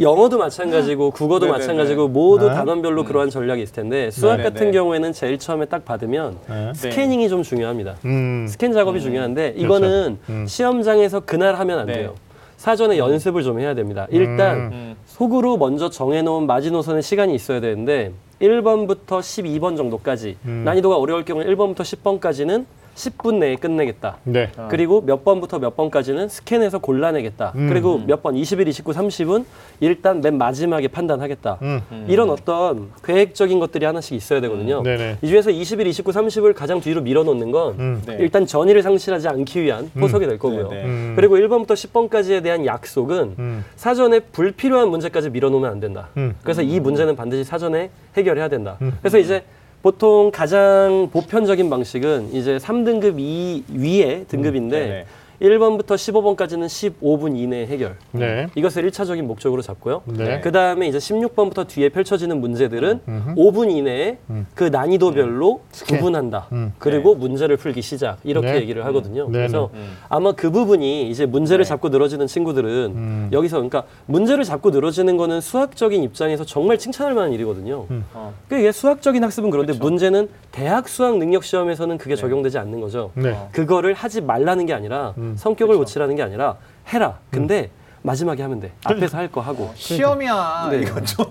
영어도 마찬가지고 국어도 네, 네, 마찬가지고 모두 네. 단원별로 그러한 전략이 있을 텐데 수학 네, 네, 같은 네. 경우에는 제일 처음에 딱 받으면 네. 스캐닝이 좀 중요합니다. 음. 스캔 작업이 중요한데 이거는 음. 시험장에서 그날 하면 안 네. 돼요. 사전에 연습을 좀 해야 됩니다. 일단 음. 속으로 먼저 정해놓은 마지노선의 시간이 있어야 되는데 1번부터 12번 정도까지 음. 난이도가 어려울 경우 1번부터 10번까지는 10분 내에 끝내겠다. 네. 아. 그리고 몇 번부터 몇 번까지는 스캔해서 골라내겠다. 음. 그리고 몇 번, 21, 29, 30은 일단 맨 마지막에 판단하겠다. 음. 이런 어떤 계획적인 것들이 하나씩 있어야 되거든요. 네네. 이 중에서 21, 29, 30을 가장 뒤로 밀어놓는 건 음. 네. 일단 전의를 상실하지 않기 위한 포석이 될 거고요. 네, 네. 음. 그리고 1번부터 10번까지에 대한 약속은 음. 사전에 불필요한 문제까지 밀어놓으면 안 된다. 음. 그래서 이 문제는 반드시 사전에 해결해야 된다. 그래서 이제 보통 가장 보편적인 방식은 이제 3등급 이 위의 등급인데 네네. 1번부터 15번까지는 15분 이내 해결. 네. 이것을 1차적인 목적으로 잡고요. 네. 그 다음에 이제 16번부터 뒤에 펼쳐지는 문제들은 음흠. 5분 이내에 음. 그 난이도별로 스캔. 구분한다. 음. 그리고 문제를 풀기 시작. 이렇게 네. 얘기를 하거든요. 네, 그래서 네. 음. 아마 그 부분이 이제 문제를 네. 잡고 늘어지는 친구들은 음. 여기서 그러니까 문제를 잡고 늘어지는 거는 수학적인 입장에서 정말 칭찬할 만한 일이거든요. 음. 어. 그러니까 이게 수학적인 학습은 그런데 그렇죠. 문제는 대학 수학 능력 시험에서는 그게 적용되지 않는 거죠. 네. 어. 그거를 하지 말라는 게 아니라 음. 성격을 고치라는 게 아니라 해라. 근데 마지막에 하면 돼. 앞에서 할 거 하고. 시험이야. 네. 이건 좀.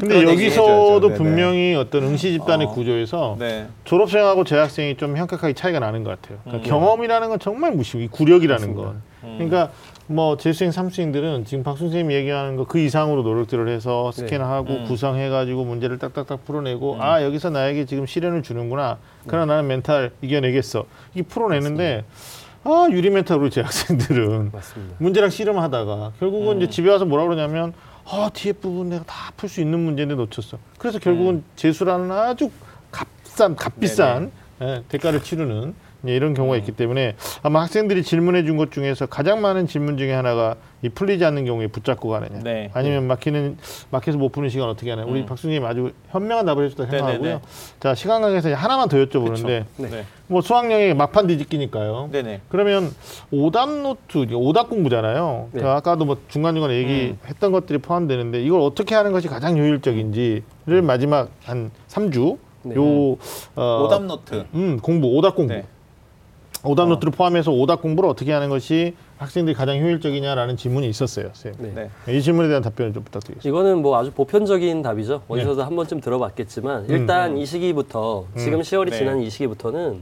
근데 여기서도 얘기해줘야죠. 네네. 분명히 어떤 응시 집단의 어. 구조에서 네. 졸업생하고 재학생이 좀 현격하게 차이가 나는 것 같아요. 그러니까 음. 경험이라는 건 정말 무시고 이 구력이라는 맞습니다. 건. 음. 그러니까 뭐 재수생, 삼수생들은 지금 박 선생님이 얘기하는 거 그 이상으로 노력들을 해서 네. 스캔하고 음. 구성해가지고 문제를 딱딱딱 풀어내고 음. 아 여기서 나에게 지금 시련을 주는구나. 그러나 나는 멘탈 이겨내겠어. 이게 풀어내는데 아 유리 멘탈으로 재학생들은 맞습니다. 문제랑 씨름하다가 결국은 음. 이제 집에 와서 뭐라 그러냐면 아 뒤에 부분 내가 다 풀 수 있는 문제인데 놓쳤어. 그래서 결국은 음. 재수라는 아주 값싼 값비싼 예, 대가를 치르는 예, 이런 경우가 있기 때문에 아마 학생들이 질문해 준 것 중에서 가장 많은 질문 중에 하나가 이 풀리지 않는 경우에 붙잡고 가느냐 네. 아니면 막히는 막혀서 못 푸는 시간 어떻게 하냐 우리 음. 박수님 아주 현명한 답을 해줬다 생각하고요 네네네. 자 시간 관계상 하나만 더 여쭤보는데 네. 네. 뭐 수학 영역 막판 뒤집기니까요 네네. 그러면 오답 노트, 오답 공부잖아요. 네. 그 아까도 뭐 중간중간에 얘기했던 것들이 포함되는데 이걸 어떻게 하는 것이 가장 효율적인지를 마지막 한 3주 네. 요 어, 오답 노트. 음, 공부, 오답 공부. 네. 오답 어. 노트를 포함해서 오답 공부를 어떻게 하는 것이 학생들이 가장 효율적이냐라는 질문이 있었어요. 선생님. 네. 네. 이 질문에 대한 답변을 좀 부탁드리겠습니다. 이거는 뭐 아주 보편적인 답이죠. 어디서도 한 번쯤 들어봤겠지만 일단 이 시기부터 지금 10월이 네. 지난 이 시기부터는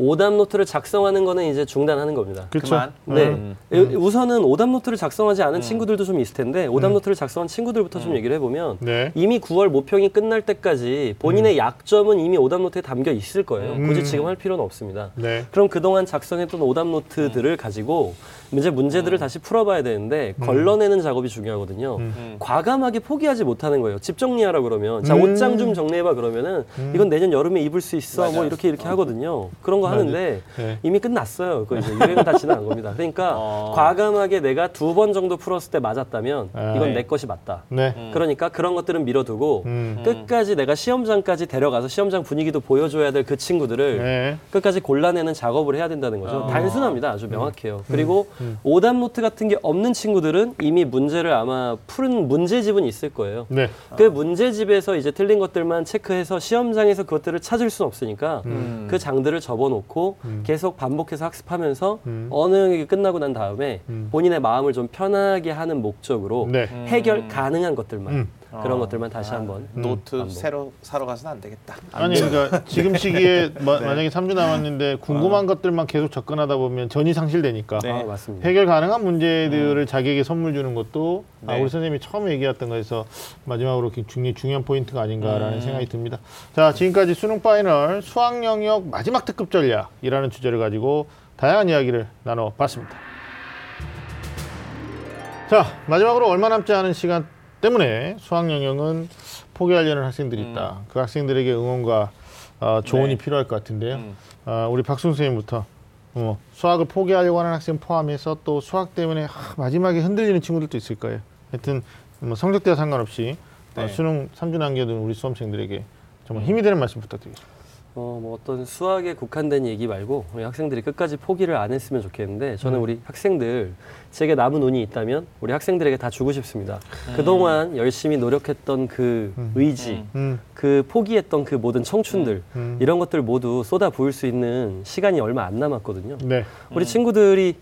오답 노트를 작성하는 거는 이제 중단하는 겁니다. 그렇죠. 그만. 네. 음. 우- 우선은 오답 노트를 작성하지 않은 친구들도 좀 있을 텐데 오답 노트를 작성한 친구들부터 좀 얘기를 해보면 네. 이미 9월 모평이 끝날 때까지 본인의 약점은 이미 오답 노트에 담겨 있을 거예요. 음. 굳이 지금 할 필요는 없습니다. 네. 그럼 그동안 작성했던 오답 노트들을 가지고 이제 문제들을 다시 풀어봐야 되는데 걸러내는 작업이 중요하거든요. 음. 과감하게 포기하지 못하는 거예요. 집 정리하라 그러면 자 음. 옷장 좀 정리해봐 그러면은 이건 내년 여름에 입을 수 있어 뭐 맞아요. 이렇게 이렇게 하거든요. 그런 거 하는데 네. 이미 끝났어요. 그거 이제 유행은 다 지나간 겁니다. 그러니까 어. 과감하게 내가 두 번 정도 풀었을 때 맞았다면 아. 이건 네. 내 것이 맞다. 네. 그러니까 그런 것들은 밀어두고 음. 끝까지 내가 시험장까지 데려가서 시험장 분위기도 보여줘야 될 그 친구들을 네. 끝까지 골라내는 작업을 해야 된다는 거죠. 어. 단순합니다. 음. 아주 명확해요. 그리고 오답 노트 같은 게 없는 친구들은 이미 문제를 아마 푼 문제집은 있을 거예요. 네. 그 문제집에서 이제 틀린 것들만 체크해서 시험장에서 그것들을 찾을 수는 없으니까 음. 그 장들을 접어놓고 계속 반복해서 학습하면서 음. 어느 영역이 끝나고 난 다음에 음. 본인의 마음을 좀 편하게 하는 목적으로 네. 해결 가능한 것들만 음. 그런 어. 것들만 다시 한번 노트 반복. 새로 사러 가서는 안 되겠다. 아니 그러니까 지금 시기에 마- 만약에 3주 남았는데 궁금한 것들만 계속 접근하다 보면 전의 상실되니까 네. 아, 맞습니다. 해결 가능한 문제들을 자기에게 선물 주는 것도 아, 네. 우리 선생님이 처음 얘기했던 거에서 마지막으로 중요, 중요한 포인트가 아닌가라는 음. 생각이 듭니다. 자 지금까지 수능 파이널 수학 영역 마지막 특급 전략이라는 주제를 가지고 다양한 이야기를 나눠봤습니다. 자 마지막으로 얼마 남지 않은 시간 때문에 수학 영역은 포기하려는 학생들이 있다. 그 학생들에게 응원과 어, 조언이 네. 필요할 것 같은데요. 음. 어, 우리 박순 선생님부터 어, 수학을 포기하려고 하는 학생 포함해서 또 수학 때문에 하, 마지막에 흔들리는 친구들도 있을 거예요. 하여튼 뭐 성적대와 상관없이 어, 네. 수능 3주 남겨둔 우리 수험생들에게 정말 힘이 되는 말씀 부탁드리겠습니다. 어, 뭐 어떤 수학에 국한된 얘기 말고 우리 학생들이 끝까지 포기를 안 했으면 좋겠는데 저는 우리 학생들 제게 남은 운이 있다면 우리 학생들에게 다 주고 싶습니다. 그동안 열심히 노력했던 그 의지, 음, 그 포기했던 그 모든 청춘들 음. 이런 것들 모두 쏟아 부을 수 있는 시간이 얼마 안 남았거든요. 네. 우리 친구들이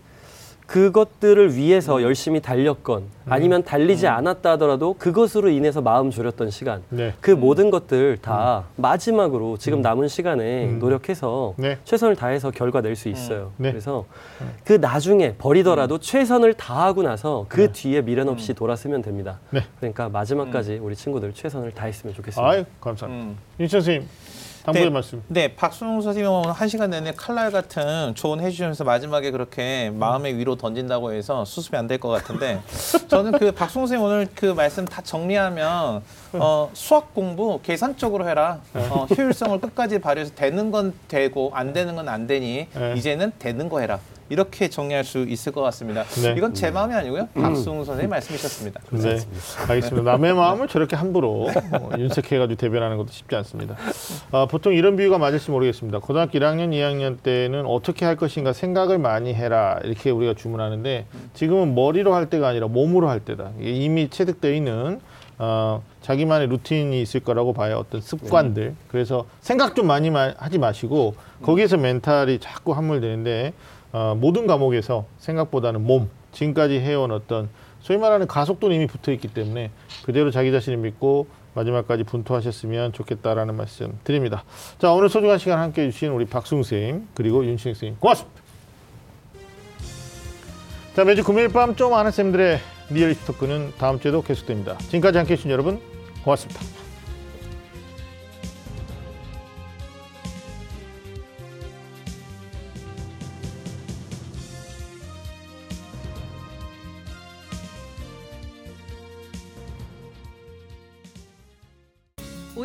그것들을 위해서 열심히 달렸건 아니면 달리지 않았다 하더라도 그것으로 인해서 마음 졸였던 시간 네. 그 모든 것들 다 마지막으로 지금 남은 시간에 노력해서 네. 최선을 다해서 결과 낼 수 있어요. 네. 그래서 그 나중에 버리더라도 최선을 다하고 나서 그 뒤에 미련 없이 돌아서면 됩니다. 네. 그러니까 마지막까지 우리 친구들 최선을 다했으면 좋겠습니다. 아유 감사합니다. 음. 윤천 선생님 당부의 네. 말씀. 네, 박순웅 선생님은 오늘 한 시간 내내 칼날 같은 조언 해주시면서 마지막에 그렇게 마음의 위로 던진다고 해서 수습이 안 될 것 같은데 저는 그 박순웅 선생님 오늘 그 말씀 다 정리하면 어, 수학 공부 계산적으로 해라. 어, 효율성을 끝까지 발휘해서 되는 건 되고 안 되는 건 안 되니 네. 이제는 되는 거 해라. 이렇게 정리할 수 있을 것 같습니다. 네. 이건 제 마음이 아니고요. 박순웅 선생님 말씀이셨습니다. 네, 알겠습니다. 남의 마음을 저렇게 함부로 어, 윤색해가지고 대변하는 것도 쉽지 않습니다. 아, 보통 이런 비유가 맞을지 모르겠습니다. 고등학교 1학년, 2학년 때는 어떻게 할 것인가 생각을 많이 해라 이렇게 우리가 주문하는데 지금은 머리로 할 때가 아니라 몸으로 할 때다. 이미 체득되어 있는 어, 자기만의 루틴이 있을 거라고 봐요. 어떤 습관들. 그래서 생각 좀 많이 마- 하지 마시고 거기에서 멘탈이 자꾸 함몰되는데 어, 모든 과목에서 생각보다는 몸, 지금까지 해온 어떤 소위 말하는 가속도는 이미 붙어 있기 때문에 그대로 자기 자신을 믿고 마지막까지 분투하셨으면 좋겠다라는 말씀 드립니다. 자, 오늘 소중한 시간 함께 해 주신 우리 박승 선생님 그리고 윤신익 선생님 고맙습니다. 자, 매주 금요일 밤 좀 아는 쌤들의 리얼리티 토크는 다음 주에도 계속됩니다. 지금까지 함께 해 주신 여러분 고맙습니다.